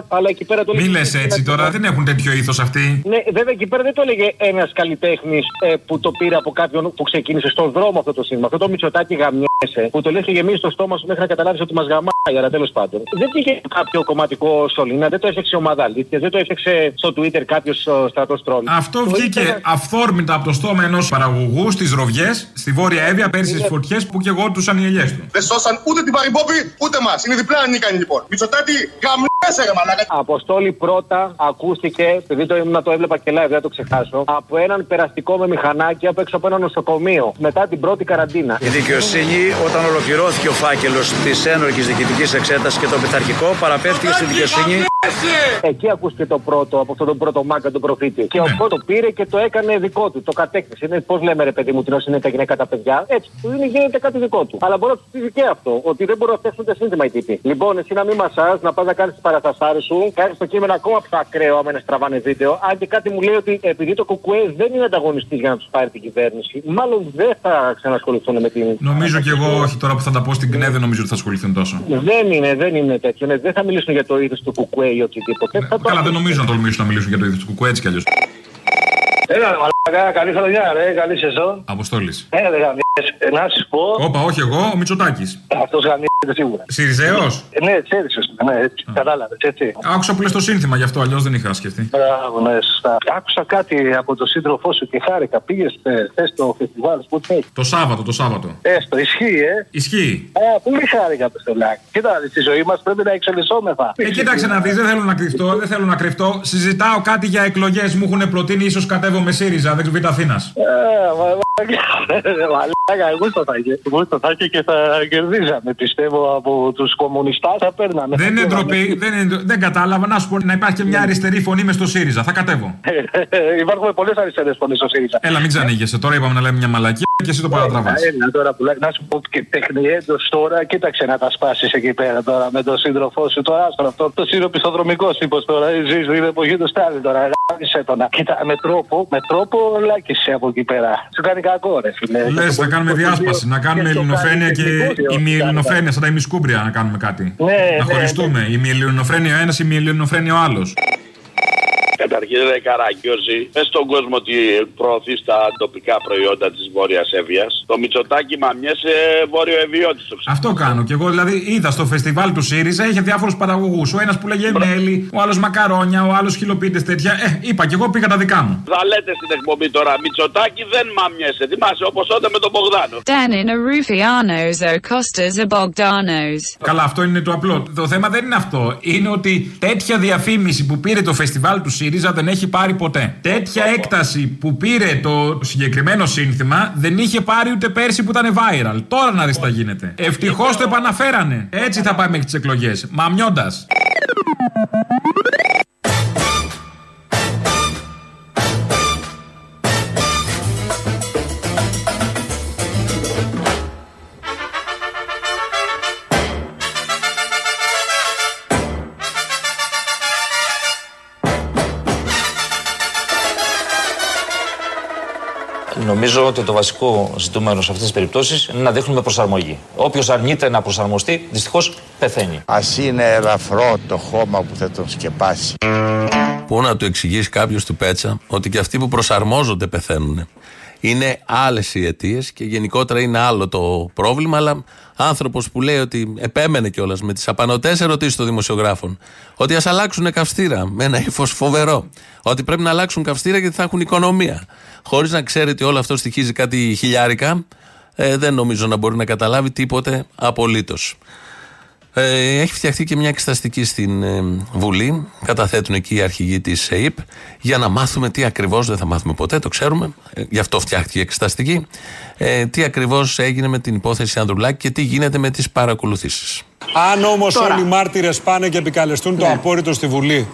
αλλά εκεί πέρα το Μη λέγανε- λες έτσι τώρα, δεν έχουν τέτοιο ήθος αυτοί. Ναι, βέβαια εκεί πέρα δεν το έλεγε ένας καλλιτέχνης που το πήρε από κάποιον που ξεκίνησε στον δρόμο αυτό το σύνθημα. Αυτό το μυτσοτάκι γαμιέσαι που το λε και γεμίζει το στόμα σου μέχρι να καταλάβεις ότι μας γαμάει, αλλά τέλος πάντων. Δεν πήγε κάποιο κομματικό σωλήνα, δεν το έφτιαξε η ομάδα αλήθειας, δεν το έφτιαξε στο Twitter κάποιος στρατός τρόλ. Αυτό βγήκε αυθόρμητα από το στόμα ενός παραγωγού στις ροβιές στη Βόρεια Εύβοια πέρσι στις φωτιές που και εγώ τους οι ελιέ του. Δεν σώσαν ούτε την Παρυμπόπη ούτε μας. Είναι διπλά ανίκανοι λοιπόν. Μητσοτάτη, γαμιέσαι ρε μαλάκα. Αποστόλη πρώτα ακούστηκε, επειδή το, ήμουν, το έβλεπα και live, δεν το ξεχάσω, από έναν περαστικό με μηχανάκι απ' έξω από ένα νοσοκομείο μετά την πρώτη καραντίνα. Η δικαιοσύνη, όταν ολοκληρώθηκε ο φάκελος της ένορκη διοικητικής εξέτασης και το πειθαρχικό, παραπέμφθηκε στη δικαιοσύνη. Εκεί ακούστηκε το πρώτο, από αυτόν τον πρώτο μάγκα, τον προφήτη. Και ο πρώτο πήρε και το έκανε δικό του. Το κατέκτησε. Είναι πώς λέμε, ρε παιδί μου, την όσοι είναι τα γυναίκα τα παιδιά. Έτσι, του είναι, γίνεται κάτι δικό του. Αλλά μπορεί να του πει και αυτό, ότι δεν μπορούν να φτιάξουν ούτε σύνθημα οι τύποι. Λοιπόν, εσύ να μην μασάς, να πας να κάνεις τις παραστασάρε σου, κάνεις το κείμενο ακόμα πιο ακραίο άμα είναι στραβάνες βίντεο. Αν και κάτι μου λέει ότι επειδή το κουκουέ δεν είναι ανταγωνιστής για να τους πάρει την κυβέρνηση, μάλλον δεν θα ξανασχοληθούν με την. Νομίζω κι εγώ, όχι τώρα που θα τα πω στην ΚΝΕ, δεν νομίζω ότι θα ασχοληθούν τόσο. Δεν είναι, δεν είναι τέτοιο. Ναι, δεν θα μιλήσουν για το είδος του κουκουέ ή οτιδήποτε. Θα το Καλά, δεν νομίζω να τολμήσουν να μιλήσουν για το είδος του κουκουέ έτσι κι αλλιώς. Έλα, ρε μαλάκα, καλή χρονιά, ρε, καλή σεζόν. Αποστόλης. Έλα, ρε γαμιές, Ε, να σου πω, Όπα, όχι εγώ, ο Μητσοτάκης. αυτός γαμιέται σίγουρα. Σιριζέος; Ε, ναι, ξέρεις, σωστά, ναι, έτσι, κατάλαβες, έτσι. Άκουσα που λες το σύνθημα γι' αυτό, αλλιώς δεν είχα σκεφτεί. Μπράβο, ναι, σωστά. Άκουσα κάτι από τον σύντροφό σου και χάρηκα. Πήγες χθε στο φεστιβάλ, πού τι έχει. Το Σάββατο, το Σάββατο. Έστω, ισχύει, ε. Ισχύει. Α, πολύ χάρηκα, Πεστολάκη. Κοίτα, στη ζωή μας πρέπει να εξελισσόμεθα. Ε, κοίταξε να δεις, δεν θέλω να κρυφτώ, δεν θέλω να κρυφτώ. Συζητάω κάτι για εκλογές. Μου έχουν προτείνει, ίσως κατέβω με ΣΥΡΙΖΑ, δεν β' Αθήνας. Ε, Μαλάκα, εγώ στο θα είχε. Εγώ στο θα είχε και θα κερδίζαμε. Πιστεύω από τους κομμουνιστάς θα παίρναμε. Δεν είναι ντροπή, δεν, είναι, δεν κατάλαβα. Να σου πω να υπάρχει και μια αριστερή φωνή μες στο ΣΥΡΙΖΑ. Θα κατέβω. Υπάρχουν πολλές αριστερές φωνές στο ΣΥΡΙΖΑ. Έλα, μην ξανήγεσαι. Τώρα είπαμε να λέμε μια μαλακία και εσύ το παρατραβά. Έλα τώρα που λέει, να σου πω και τεχνιέντο τώρα, κοίταξε να τα σπάσεις εκεί πέρα τώρα με τον σύντροφό σου. Τώρα άστρο αυτό, το σύροπιστοδρομικό τύπος τώρα. Ζεις την εποχή του Στάλιν τώρα. Γάμισε τον. Κοίτα, με τρόπο, με τρόπο λάκησε από εκεί πέρα. Σου κάνει κακό, ρε φίλε. Λες, να κάνουμε διάσπαση, να κάνουμε ελληνοφρένεια και ημιελληνοφρένεια, σαν τα ημισκούμπρια να κάνουμε κάτι. Ναι, να ναι, χωριστούμε. Η ημιελληνοφρένεια ο ένας, η ημιελληνοφρένεια ο άλλος. Καταρχήν, ρε Καραγκιόζη, πες στον κόσμο ότι προωθεί τα τοπικά προϊόντα της Βόρειας Εύβοιας. Το Μητσοτάκι μαμιέσαι βόρειο Ευβιώτη. Αυτό κάνω κι εγώ. Δηλαδή είδα στο φεστιβάλ του ΣΥΡΙΖΑ είχε διάφορους παραγωγούς. Ο ένας που λέγε μέλι, ο άλλος μακαρόνια, ο άλλος χιλοπίτε τέτοια. Ε, είπα κι εγώ πήγα τα δικά μου. Θα λέτε στην εκπομπή τώρα, Μητσοτάκι δεν μαμιέσαι. Θυμάσαι όπως τότε με τον Μπογδάνο. Danin are Rufianos, O Costas are Bogdanos. Καλά, αυτό είναι το απλό. Το θέμα δεν είναι αυτό. Είναι ότι τέτοια διαφήμιση που πήρε το φεστιβάλ του ΣΥΡΙΖΑ δεν έχει πάρει ποτέ. Τέτοια έκταση που πήρε το συγκεκριμένο σύνθημα δεν είχε πάρει ούτε πέρσι που ήταν viral. Τώρα να δεις τι θα γίνεται. Ευτυχώς το επαναφέρανε. Έτσι θα πάει μέχρι τις εκλογές. Μαμιώντας. Νομίζω ότι το βασικό ζητούμενο σε αυτές τις περιπτώσεις είναι να δείχνουμε προσαρμογή. Όποιος αρνείται να προσαρμοστεί, δυστυχώς πεθαίνει. Α είναι ελαφρό το χώμα που θα τον σκεπάσει. Πού να του εξηγήσει κάποιος του Πέτσα ότι και αυτοί που προσαρμόζονται πεθαίνουν. Είναι άλλες οι αιτίες και γενικότερα είναι άλλο το πρόβλημα, αλλά άνθρωπος που λέει ότι επέμενε κιόλας με τις απανοτές ερωτήσεις των δημοσιογράφων, ότι ας αλλάξουν καυστήρα με ένα ύφος φοβερό, ότι πρέπει να αλλάξουν καυστήρα γιατί θα έχουν οικονομία, χωρίς να ξέρει ότι όλο αυτό στοιχίζει κάτι χιλιάρικα, ε, δεν νομίζω να μπορεί να καταλάβει τίποτε απολύτως. Ε, έχει φτιαχτεί και μια εξεταστική στην ε, Βουλή. Καταθέτουν εκεί οι αρχηγοί της ΕΕΠ για να μάθουμε τι ακριβώς, δεν θα μάθουμε ποτέ, το ξέρουμε. Ε, γι' αυτό φτιάχτηκε η εξεταστική. Ε, τι ακριβώς έγινε με την υπόθεση Ανδρουλάκη και τι γίνεται με τις παρακολουθήσεις. Αν όμως Τώρα. όλοι οι μάρτυρες πάνε και επικαλεστούν το Ναι. απόρριτο στη Βουλή,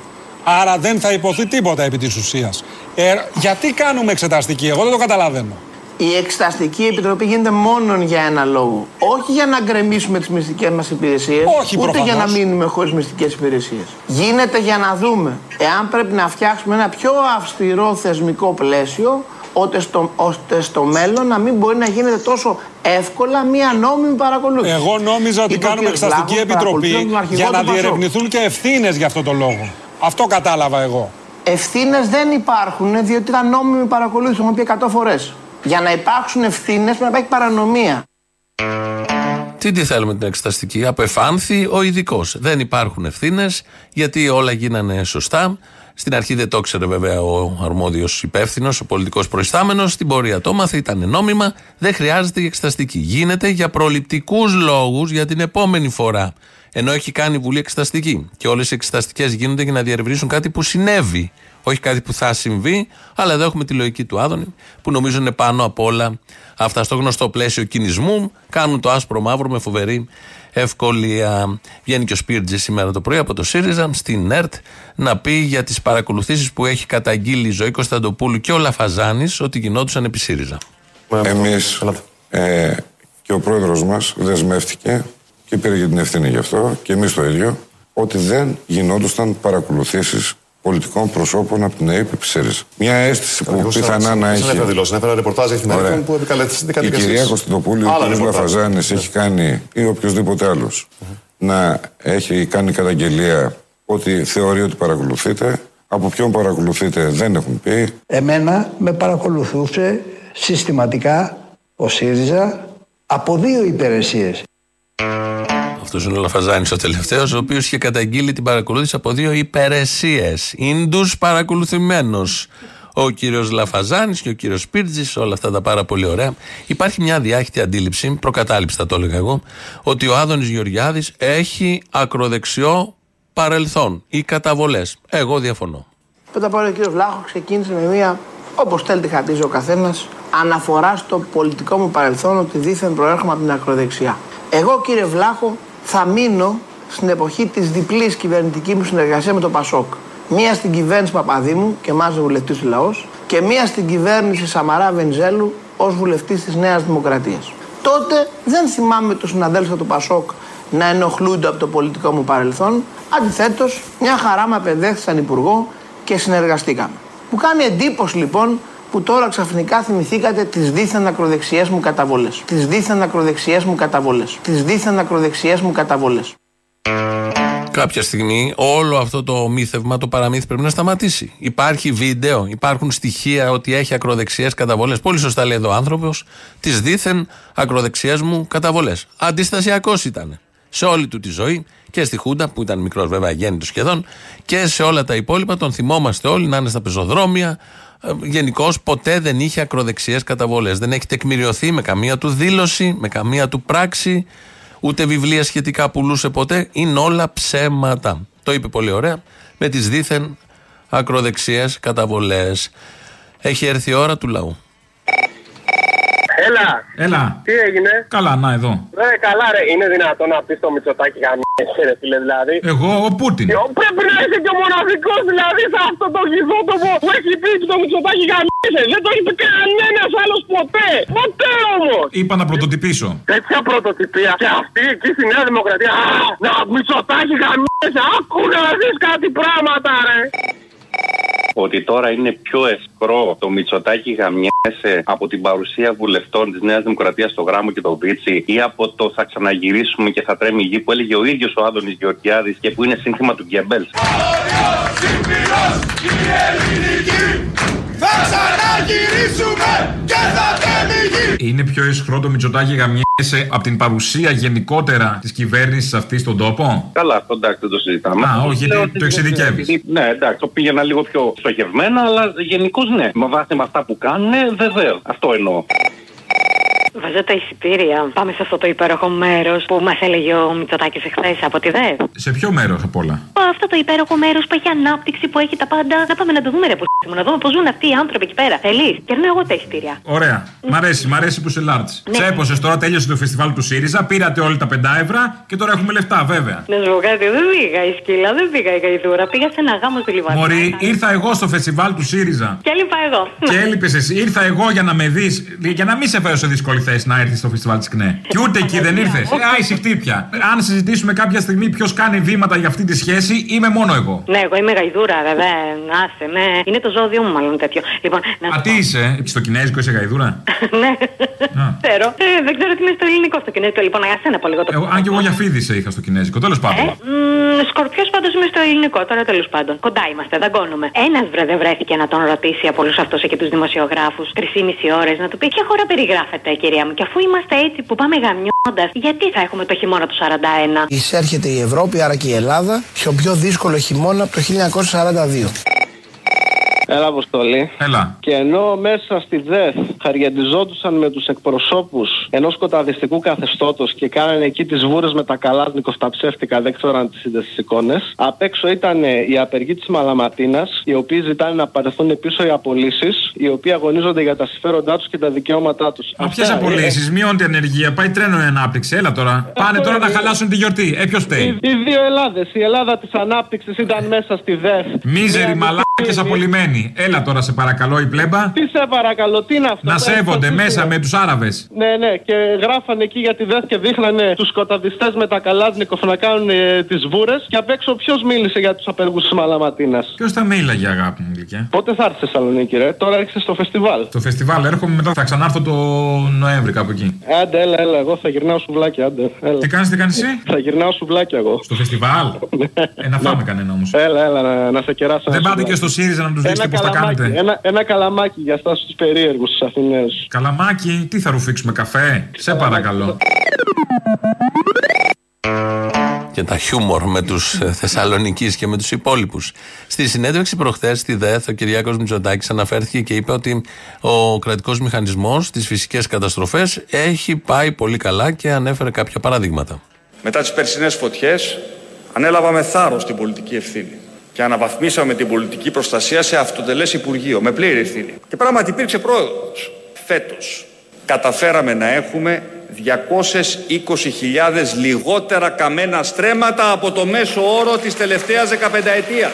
άρα δεν θα υποθεί τίποτα επί της ουσίας. Ε, γιατί κάνουμε εξεταστική, εγώ δεν το καταλαβαίνω. Η Εξεταστική Επιτροπή γίνεται μόνο για ένα λόγο. Όχι για να γκρεμίσουμε τις μυστικές μας υπηρεσίες, Όχι, ούτε προφανώς. για να μείνουμε χωρίς μυστικές υπηρεσίες. Γίνεται για να δούμε εάν πρέπει να φτιάξουμε ένα πιο αυστηρό θεσμικό πλαίσιο, ώστε στο, ώστε στο μέλλον να μην μπορεί να γίνεται τόσο εύκολα μια νόμιμη παρακολούθηση. Εγώ νόμιζα ότι Είπε ο κάνουμε κύριος εξεταστική Βλάχος, επιτροπή παρακολουθούν τον αρχηγό για του να Πασόκ. διερευνηθούν και ευθύνες για αυτό το λόγο. Αυτό κατάλαβα εγώ. Ευθύνες δεν υπάρχουν διότι ήταν νόμιμη παρακολούθηση. Το έχουμε πει 100 φορές. Για να υπάρξουν ευθύνες πρέπει να υπάρχει παρανομία. Τι τι θέλουμε την εξεταστική; Απεφάνθη ο ειδικός. Δεν υπάρχουν ευθύνες γιατί όλα γίνανε σωστά. Στην αρχή δεν το ήξερε βέβαια ο αρμόδιος υπεύθυνος, ο πολιτικός προϊστάμενος. Στην πορεία το έμαθε, ήταν νόμιμα. Δεν χρειάζεται η εξεταστική. Γίνεται για προληπτικούς λόγους για την επόμενη φορά. Ενώ έχει κάνει η Βουλή εξεταστική. Και όλες οι εξεταστικές γίνονται για να διερευνήσουν κάτι που συνέβη. Όχι κάτι που θα συμβεί, αλλά εδώ έχουμε τη λογική του Άδωνη, που νομίζω είναι πάνω απ' όλα αυτά στο γνωστό πλαίσιο κινησμού. Κάνουν το άσπρο μαύρο με φοβερή ευκολία. Βγαίνει και ο Σπίρτζη σήμερα το πρωί από το ΣΥΡΙΖΑ στην ΕΡΤ να πει για τις παρακολουθήσεις που έχει καταγγείλει η Ζωή Κωνσταντοπούλου και ο Λαφαζάνης ότι γινόντουσαν επί ΣΥΡΙΖΑ. Εμείς ε, και ο πρόεδρος μας δεσμεύτηκε και πήρε και την ευθύνη γι' αυτό και εμείς το ίδιο ότι δεν γινόντουσαν παρακολουθήσεις πολιτικών προσώπων από την ΑΕΠ επί ΣΥΡΙΖΑ. Μια αίσθηση που πιθανά να έχει. Δεν έφερα δηλώσει, έφερα ρεπορτάζ εφημερίδων Ωραία. που επικαλέστηκε Η κάτι κυρία Κωνσταντοπούλου, ο Άλλα κ. ρεπορτάζ. Λαφαζάνη έχει κάνει ή οποιοδήποτε άλλος να έχει κάνει καταγγελία ότι θεωρεί ότι παρακολουθείτε. Από ποιον παρακολουθείτε δεν έχουν πει. Εμένα με παρακολουθούσε συστηματικά ο ΣΥΡΙΖΑ από δύο υπηρεσίες. Αυτός είναι ο Λαφαζάνης ο τελευταίος, ο οποίος είχε καταγγείλει την παρακολούθηση από δύο υπηρεσίε. Ινδού παρακολουθημένος. Ο κύριος Λαφαζάνης και ο κύριος Σπίρτζης, όλα αυτά τα πάρα πολύ ωραία. Υπάρχει μια διάχυτη αντίληψη, προκατάληψη θα το έλεγα εγώ, ότι ο Άδωνης Γεωργιάδης έχει ακροδεξιό παρελθόν ή καταβολές. Εγώ διαφωνώ. Πρώτα απ' όλα ο κύριος Βλάχος ξεκίνησε με μια, όπως θέλει τη χατίζει ο καθένας, αναφορά στο πολιτικό μου παρελθόν ότι δήθεν προέρχομαι από την ακροδεξιά. Εγώ κύριε Βλάχο θα μείνω στην εποχή της διπλής κυβερνητικής μου συνεργασίας με το Πασόκ. Μία στην κυβέρνηση Παπαδήμου και μάζε βουλευτής του λαός και μία στην κυβέρνηση Σαμαρά Βενζέλου ως βουλευτής της Νέας Δημοκρατίας. Τότε δεν θυμάμαι του συναδέλφου του Πασόκ να ενοχλούνται από το πολιτικό μου παρελθόν. Αντιθέτως, μια χαρά με απεδέχθησαν υπουργό και συνεργαστήκαμε. Μου κάνει εντύπωση λοιπόν που τώρα ξαφνικά θυμηθήκατε τις δίθεν ακροδεξιές μου καταβολές. Τις δίθεν ακροδεξιές μου καταβολές. Τις δίθεν ακροδεξιές μου καταβολές. Κάποια στιγμή όλο αυτό το μύθευμα, το παραμύθι πρέπει να σταματήσει. Υπάρχει βίντεο, υπάρχουν στοιχεία ότι έχει ακροδεξιές καταβολές. Πολύ σωστά λέει εδώ ο άνθρωπος, τις δίθεν ακροδεξιές μου καταβολές. Αντιστασιακός ήταν. Σε όλη του τη ζωή και στη Χούντα, που ήταν μικρός βέβαια, γέννητος σχεδόν, και σε όλα τα υπόλοιπα τον θυμόμαστε όλοι να είναι στα πεζοδρόμια. Γενικώ ποτέ δεν είχε ακροδεξιές καταβολές. Δεν έχει τεκμηριωθεί με καμία του δήλωση, με καμία του πράξη ούτε βιβλία σχετικά πουλούσε ποτέ. Είναι όλα ψέματα. Το είπε πολύ ωραία. Με τις δίθεν ακροδεξιές καταβολές. Έχει έρθει η ώρα του λαού. Έλα. Έλα. Τι έγινε; Καλά, να εδώ. Ρε, καλά, ρε. Είναι δυνατόν να πεις το Μητσοτάκι γαμιέσαι, ρε φίλε, δηλαδή. Εγώ, ο Πούτιν. Και ο- Πρέπει να είσαι και ο μοναδικός, δηλαδή, σε αυτό το γηδότοπο που έχει πει το Μητσοτάκι γαμιέσαι. Δεν το είπε κανένας άλλος ποτέ. Ποτέ όμως. Είπα να πρωτοτυπήσω. Τέτοια πρωτοτυπία και αυτή εκεί στη Νέα Δημοκρατία. Α, να μισοτάκι γαμιέσαι. Άκου να δεις κάτι πράγματα, ρε. Ότι τώρα είναι πιο ευκρό το Μητσοτάκι γαμιέσαι από την παρουσία βουλευτών της Νέας Δημοκρατίας στο Γράμμο και το Βίτσι ή από το θα ξαναγυρίσουμε και θα τρέμει η γη που έλεγε ο ίδιος ο Άδωνης Γεωργιάδης και που είναι σύνθημα του Γκέμπελς. Θα ξαναγυρίσουμε και θα τρέμει Είναι πιο ισχυρό το Μητσοτάκι γαμιέσαι από την παρουσία γενικότερα της κυβέρνησης αυτής στον τόπο; Καλά, αυτό εντάξει δεν το συζητάμε. Α, όχι, Λέω γιατί ότι- το εξειδικεύεις. Ναι, εντάξει, το πήγαινα λίγο πιο στοχευμένα, αλλά γενικώς ναι. Με βάση με αυτά που κάνουν, βεβαίως. Αυτό εννοώ. Βάζω τα εισιτήρια. Πάμε σε αυτό το υπέροχο μέρος που μας έλεγε ο Μητσοτάκης εχθές από τη ΔΕΔ. Σε ποιο μέρος απ' όλα; Αυτό το υπέροχο μέρος που έχει ανάπτυξη, που έχει τα πάντα. Να πάμε να το δούμε, ρε που μου, να δούμε πώς ζουν αυτοί οι άνθρωποι εκεί πέρα. Θέλεις; Κερνάω εγώ τα εισιτήρια. Ωραία. Μ' αρέσει, μ' αρέσει που είσαι large. Ναι. Τσέπωσε τώρα, τέλειωσε το φεστιβάλ του ΣΥΡΙΖΑ, πήρατε όλοι τα 5 ευρώ και τώρα έχουμε λεφτά, βέβαια. Να σου πω κάτι, δεν πήγα η σκύλα, δεν πήγα η γαϊδούρα. Πήγα σε ένα γάμο στη Λιβαδιά. Μωρή, ήρθα εγώ στο φεστιβάλ του ΣΥΡΙΖΑ. Και έλειπα εγώ. Και έλειπες εσύ. Ήρθα εγώ για να με δεις, για να μην σε φέρω σε δύσκολη θέση να έρθεις στο φεστιβάλ της ΚΝΕ. Και ούτε εκεί δεν ήρθες. Ε, άιση χτύπια. Αν συζητήσουμε κάποια στιγμή ποιος κάνει βήματα για αυτή τη σχέση, είμαι μόνο εγώ. Ναι, εγώ είμαι γαϊδούρα, βέβαια. Άσε με. Είναι το ζώδιο μου, μάλλον τέτοιο. Λοιπόν, να Α, σου τι είσαι, στο κινέζικο είσαι γαϊδούρα; Ναι. Ξέρω. Ε, δεν ξέρω τι είναι στο ελληνικό στο κινέζικο. Λοιπόν, για σένα πω λίγο το Εγώ, αν και εγώ για φίδι είχα στο κινέζικο, τέλος πάντων. Σκορπιός πάντως είμαι στο ελληνικό, τώρα τέλος πάντων. Κοντά είμαστε, δαγκώνουμε. Ένας βρε δεν βρέθηκε να τον ρωτήσει από όλους αυτούς και τους δημοσιογράφους τρεις ή μισή ώρες να του πει Ποια χώρα περιγράφεται, κυρία μου. Και αφού είμαστε έτσι που πάμε γαμιώντας, γιατί θα έχουμε το χειμώνα του 41. Εισέρχεται η Ευρώπη, άρα και η Ελλάδα, στο πιο δύσκολο χειμώνα από το 1942. Έλα, Αποστολή. Έλα. Και ενώ μέσα στη ΔΕΘ χαριαντιζόντουσαν με τους εκπροσώπους ενός σκοταδιστικού καθεστώτος και κάνανε εκεί τις βούρες με τα καλάσνικοφ τα ψεύτικα, δεν ξέρω αν τις είδες στι εικόνες. Απ' έξω ήταν οι απεργοί της Μαλαματίνας, οι οποίοι ζητάνε να πάρθουν πίσω οι απολύσεις, οι οποίοι αγωνίζονται για τα συμφέροντά τους και τα δικαιώματά τους. Μα ποιες απολύσεις, μειώνεται η ανεργία, πάει τρένο η ανάπτυξη. Έλα τώρα. Πάνε τώρα να χαλάσουν τη γιορτή. Ε, ποιος φταίει; Οι δύο Ελλάδες. Η Ελλάδα της ανάπτυξης ήταν μέσα στη ΔΕΘ. Μίζεροι Μια μαλάκες απολυμμένοι. Έλα τώρα σε παρακαλώ η πλέμπα. Τι σε παρακαλώ, τι είναι αυτό. Να το σέβονται έχεις μέσα δίκιο. με τους Άραβες. Ναι, ναι, και γράφανε εκεί για τη ΔΕΘ και δείχνανε τους σκοταδιστές με τα καλάζνικοφ να κάνουν ε, τις βούρες. Και απ' έξω ποιος μίλησε για τους απεργούς της Μαλαματίνας; Ποιος θα μίλαγε, αγάπη μου γλυκιά. Πότε θα έρθει στη Θεσσαλονίκη, ρε; Τώρα έρχεσαι στο φεστιβάλ. Το φεστιβάλ έρχομαι μετά, θα ξανάρθω το Νοέμβρη κάπου εκεί. Άντε, έλα, έλα, εγώ θα γυρνάω σουβλάκια, άντε. Έλα. Τι κάνεις, τι κάνεις εσύ; Θα γυρνάω σουβλάκια εγώ. Στο φεστιβάλ; ε, να φάμε κανένα όμως. Έλα, έλα, να, να σε κεράσω. Δεν ένα πάτε και σουβλάκι. στο ΣΥΡΙΖΑ να τους Ένα δείξετε πώ τα καλαμάκι, κάνετε. Ένα, ένα καλαμάκι για εσά τους περίεργους του Αθηναίου. Καλαμάκι, τι θα ρουφήξουμε, καφέ; Σε παρακαλώ. και τα χιούμορ με τους Θεσσαλονίκη και με τους υπόλοιπους. Στη συνέντευξη προχθές στη ΔΕΘ, ο Κυριάκος Μητσοτάκης αναφέρθηκε και είπε ότι ο κρατικός μηχανισμός στις φυσικές καταστροφές έχει πάει πολύ καλά και ανέφερε κάποια παραδείγματα. Μετά τις περσινές φωτιές ανέλαβαμε θάρρος την πολιτική ευθύνη και αναβαθμίσαμε την πολιτική προστασία σε αυτοτελές Υπουργείο με πλήρη ευθύνη. Και πράγματι υπήρξε πρόοδος. Φέτος καταφέραμε να έχουμε 220.000 λιγότερα καμένα στρέμματα από το μέσο όρο της τελευταίας 15 ετίας.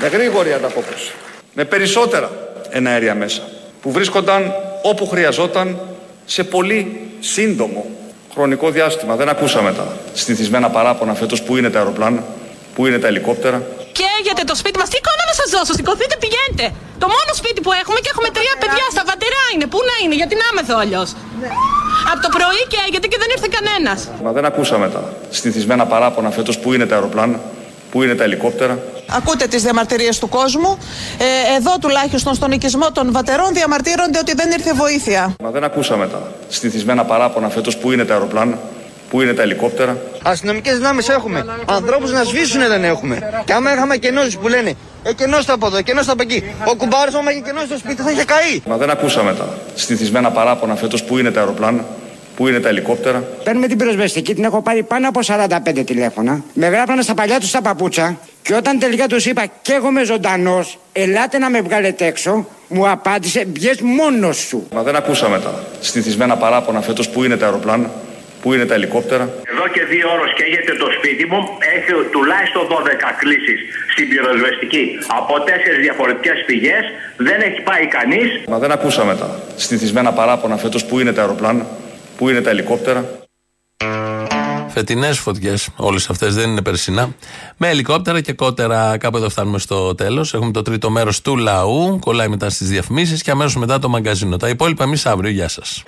Με γρήγορη ανταπόκριση. Με περισσότερα εναέρια μέσα που βρίσκονταν όπου χρειαζόταν σε πολύ σύντομο χρονικό διάστημα. Δεν ακούσαμε τα συνηθισμένα παράπονα φέτος που είναι τα αεροπλάνα, που είναι τα ελικόπτερα. Καίγεται το σπίτι μας. Τι εικόνα να σας δώσω, σηκωθείτε, πηγαίνετε. Το μόνο σπίτι που έχουμε και έχουμε τρία παιδιά στα βατερά είναι. Πού να είναι, γιατί να είμαι εδώ αλλιώς; Από το πρωί καίγεται και δεν ήρθε κανένας. Μα δεν ακούσαμε τα συνηθισμένα παράπονα φέτος που είναι τα αεροπλάνα, που είναι τα ελικόπτερα; Ακούτε τις διαμαρτυρίες του κόσμου. Ε, εδώ τουλάχιστον στον οικισμό των βατερών διαμαρτύρονται ότι δεν ήρθε βοήθεια. Μα δεν ακούσαμε τα συνηθισμένα παράπονα φέτος που είναι τα αεροπλάνα, που είναι τα ελικόπτερα; Αστυνομικές δυνάμεις έχουμε. Ανθρώπους να σβήσουν δεν έχουμε. Και άμα είχαμε κενώσει που λένε Ε, κενό από εδώ, κενό από εκεί. Ο κουμπάρος, άμα είχε κενό στο σπίτι, θα είχε καεί. Μα δεν ακούσαμε τα συνηθισμένα παράπονα φέτος που είναι τα αεροπλάνα, που είναι τα ελικόπτερα; Παίρνουμε την πυροσβεστική, την έχω πάρει πάνω από 45 τηλέφωνα. Με γράφανε στα παλιά τους τα παπούτσα. Και όταν τελικά τους είπα και εγώ είμαι ζωντανός, ελάτε να με βγάλετε έξω, μου απάντησε βγες μόνος σου. Μα δεν ακούσαμε τα συνηθισμένα παράπονα φέτος που είναι τα αεροπλάνα, Πού είναι τα ελικόπτερα; Εδώ και δύο ώρες καίγεται το σπίτι μου. Έχει τουλάχιστον 12 κλήσεις στην πυροσβεστική από τέσσερις διαφορετικές πηγές. Δεν έχει πάει κανείς. Μα δεν ακούσαμε τα συνηθισμένα παράπονα φέτος που είναι τα αεροπλάνα, που είναι τα ελικόπτερα; Φετινές φωτιές, όλες αυτές δεν είναι περσινά. Με ελικόπτερα και κότερα. Κάπου εδώ φτάνουμε στο τέλος. Έχουμε το τρίτο μέρος του λαού. Κολλάει μετά στις διαφημίσεις και αμέσως μετά το μαγκαζίνο. Τα υπόλοιπα εμείς αύριο. Γεια σας.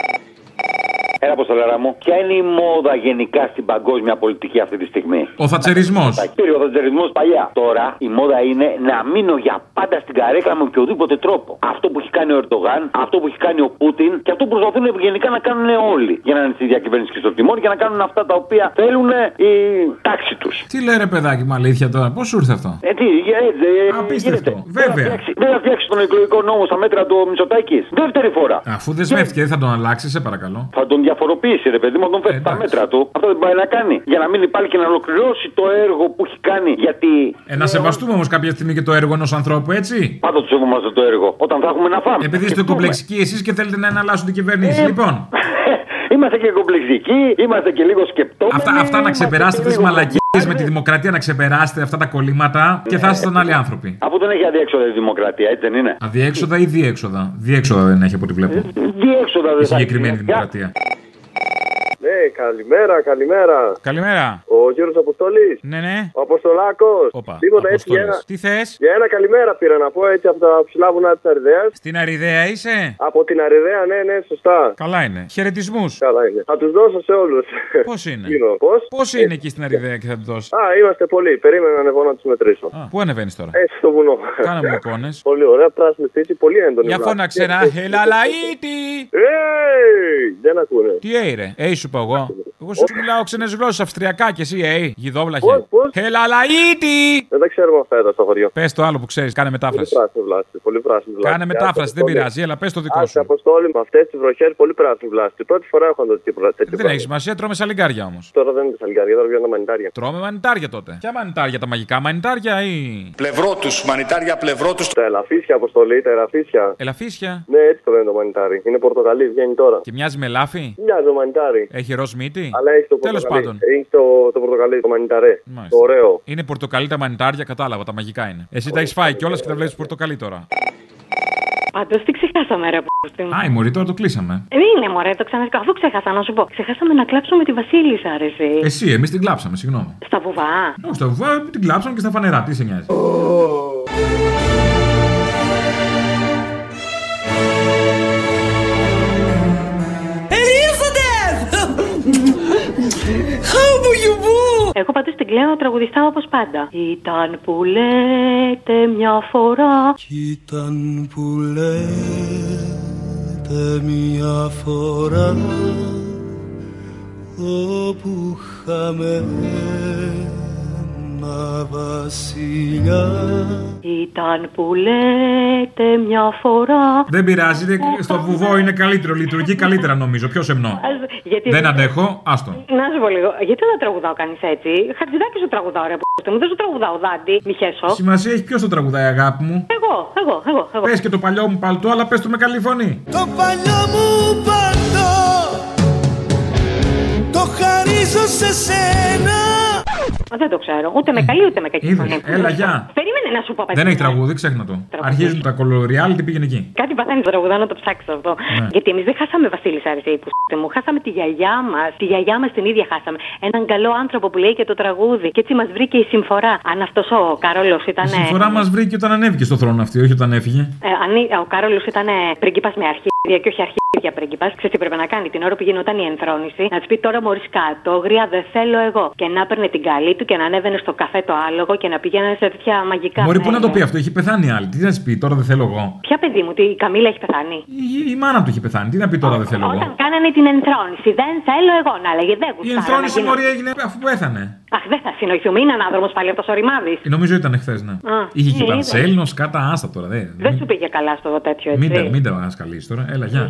Έλα, Αποστολέρα μου. Ποια είναι η μόδα γενικά στην παγκόσμια πολιτική αυτή τη στιγμή; Ο θατσερισμός. Κύριε, ο θατσερισμός παλιά. Τώρα η μόδα είναι να μείνω για πάντα στην καρέκλα με οποιοδήποτε τρόπο. Αυτό που έχει κάνει ο Ερντογάν, αυτό που έχει κάνει ο Πούτιν και αυτό που προσπαθούν γενικά να κάνουν όλοι. Για να είναι στη διακυβέρνηση και στο τιμόνι και να κάνουν αυτά τα οποία θέλουν η τάξη τους. Τι λέει ρε παιδάκι μου, αλήθεια τώρα, πώς σου ήρθε αυτό; Ε, τι, ε, έτσι, ε, Απίστευτο. γίνεται. Βέβαια. Δεν θα φτιάξει- Δεν θα φτιάξει τον εκλογικό νόμο στα μέτρα του Μητσοτάκης. Δεύτερη φορά. Αφού δεσμεύτηκε, δεν θα τον αλλάξει, σε παρακαλώ. Θα τον διαφοροποιήσει, ρε παιδί μου, να τον φέρει στα μέτρα του. Αυτό δεν πάει να κάνει. Για να μείνει πάλι και να ολοκληρώσει το έργο που έχει κάνει. Γιατί. Ε, να σεβαστούμε όμως κάποια στιγμή και το έργο ενός ανθρώπου, έτσι. Πάντα του σεβόμαστε το έργο. Όταν θα έχουμε να φάμε. Επειδή είστε Σκεφτούμε. κομπλεξικοί εσείς και θέλετε να εναλλάσσουν την κυβέρνηση. Ε, Λοιπόν, Είμαστε και κομπλεξικοί, είμαστε και λίγο σκεπτόμενοι. αυτά, αυτά να είμαστε ξεπεράσετε και αυτέ τι λίγο μαλακίες με τη δημοκρατία, να ξεπεράσετε αυτά τα κολλήματα και θα ήσασταν άλλοι άνθρωποι. Αφού δεν έχει αδιέξοδο η δημοκρατία, έτσι δεν είναι; Αδιέξοδα ή διέξοδα; Διέξοδα δεν έχει από ό,τι βλέπω. Διέξοδα δεν Η θα συγκεκριμένη έχει. δημοκρατία. Ναι, καλημέρα, καλημέρα. Καλημέρα. Ο κύριο Αποστολή. Ναι, ναι. Ο Αποστολάκο. Όπα, Τίποτα έτσι για Αποστόλης. ένα. Τι θε. Για ένα καλημέρα πήρα να πω έτσι από τα ψηλά βουνά τη Αριδέα. Στην Αριδαία είσαι. Από την Αριδέα, ναι, ναι, σωστά. Καλά είναι. Χαιρετισμού. Καλά είναι. Θα του δώσω σε όλου. Πώ είναι. Πώ? Πώ είναι εκεί στην Αριδαία και θα του δώσει. Α, είμαστε πολλοί. Περίμενα να ανεβώ να του μετρήσω. Α, Πού ανεβαίνει τώρα. Έτσι στο βουνό. Κάνε μου εικόνε. Πολύ ωραία, πράσινη φύση, πολύ έντονη. Για βλάβη. φώναξε ένα χελαλαΐτι. Έι, δεν ακούνε. Τι έι ρε, έι σου είπα εγώ. Εγώ σου μιλάω ξένες γλώσσες, αυστριακά και εσύ έι. Γιδόβλαχε. Πώς, πώς; Χελαλαΐτι. Δεν τα ξέρουμε αυτά εδώ στο χωριό. Πες το άλλο που ξέρεις, κάνε Πολύ μετάφραση. πράσινη βλάστη. Πολύ πράσινη βλάστη. Κάνε μετάφραση, δεν πειράζει, έλα πες το δικό Άσε σου. αποστόλη με αυτές τις βροχές, πολύ πράσινη βλάστη. Πρώτη φορά έχω δει τέτοιο τέτοιο Δεν πράγμα. έχει σημασία, τρώμε σαλιγκάρια όμως. Τώρα δεν είναι τα σαλιγκάρια, τώρα βγαίνουν τα μανιτάρια. Τρώμε μανιτάρια τότε. Ποια μανιτάρια, τα μαγικά μανιτάρια ή. Πλευρό τους, μανιτάρια πλευρό τους. Τα ελαφίσια, αποστολή, τα ελαφίσια. Ελαφίσια; Ναι, έτσι το λένε το μανιτάρι. Είναι πορτοκαλί, βγαίνει τώρα. Και μοιάζει με λάφι. Μοιάζει το μανιτάρι. Έχει ροζ μύτη; Αλλά έχει το Τέλος πορτοκαλί. πάντων. Έχει το, το πορτοκαλί, το μανιταρέ. Μάλιστα. Το ωραίο. Είναι πορτοκαλί τα μανιτάρια, κατάλαβα, τα μαγικά είναι. Εσύ τα έχεις φάει κιόλας και τα βλέπεις πορτοκαλί τώρα. Πάντως τι ξεχάσαμε, ρε πούστη μου. Α, η Μωρή, τώρα το κλείσαμε. Ε, Είναι μωρέ, το ξανασκάω. Αφού ξέχασα να σου πω. Ξεχάσαμε να κλάψουμε τη Βασίλισσα, ρε εσύ. Εσύ, εμείς την κλάψαμε, συγγνώμη. Στα βουβά. Όχι, στα βουβά την κλάψαμε και στα φανερά, τι σε νοιάζει; Εγώ πάντως την κλαίω τραγουδιστά όπως πάντα. Ήταν που λέτε μια φορά. Ήταν που λέτε μια φορά όπου είχαμε ένα βασιλιά Ήταν που λέτε μια φορά. Δεν πειράζει, είναι- στο βουβό είναι καλύτερο, λειτουργεί καλύτερα νομίζω, πιο σεμνό. Ας- Γιατί... Δεν αντέχω, άστο. Να σου πω λίγο, γιατί δεν τραγουδάω κανείς έτσι; Χατζηδάκι σου τραγουδάω, ρε πούστη μου. Δεν σου τραγουδάω, δάντη. Μη χέσω. Σημασία έχει ποιος το τραγουδάει, αγάπη μου. Εγώ, εγώ, εγώ. εγώ. Πες και το παλιό μου παλτό, αλλά πες το με καλή φωνή. Το παλιό μου παλτό Το χαρίζω σε σένα Μα Δεν το ξέρω. Ούτε με καλή ούτε με κακή Είδες, φωνή. έλα, γεια. Περίμενε να σου πω παιδί Δεν έχει μου. τραγούδι, ξέχνα το. Τραγούδι. Αρχίζουν τα κολοριάλ, τι πήγαινε εκεί. Κάτι παθαίνει το τραγουδά να το ψάξει αυτό. Ναι. Γιατί εμείς δεν χάσαμε Βασίλισσα Αρισή που σ*** μου. Χάσαμε τη γιαγιά μας. Τη γιαγιά μας την ίδια χάσαμε. Έναν καλό άνθρωπο που λέει και το τραγούδι. Και έτσι μας βρήκε η συμφορά. Αν αυτός ο Κάρολος ήταν. Η συμφορά μας βρήκε όταν ανέβηκε στο θρόνο αυτή, όχι όταν έφυγε. Ε, αν η- ο Κάρολος ήταν πρίγκιπας με αρχίδια και όχι αρχίδια πρίγκιπας, ξέρεις τι πρέπει να κάνει; Την ώρα που γινόταν η ενθρόνηση. Να της πει τώρα μόλι κάτω, γριά δεν θέλω εγώ. Και να έπαιρνε την καλή του και να ανέβαινε στο καφέ το άλογο και να πήγαινε σε τέτοια μαγικά. Μωρή, πού να το μέρη. πει αυτό, έχει πεθάνει η άλλη. Τι να της πει, τώρα δεν θέλω εγώ. Ποια παιδί μου, τι, η Καμίλα έχει πεθάνει; Η, η μάνα του έχει πεθάνει, τι να πει τώρα δεν θέλω εγώ; Όταν κάνανε την ενθρόνηση, δεν θέλω εγώ να λέγε δεν Η γουστάρω. ενθρόνηση να γίνω- μωρή έγινε αφού πέθανε. Αχ, δεν θα συνοηθούμε, είναι ανάδρομος πάλι αυτός ο ρημάδης. Ε, Νομίζω ήταν χθες, ναι. Α, Είχε και ε, πανσέλινο, κατά άστα τώρα. Δε. Δεν σου πήγε καλά στο τέτοιο έτσι. Μην τα, μην τα σκαλείς τώρα, έλα, γεια.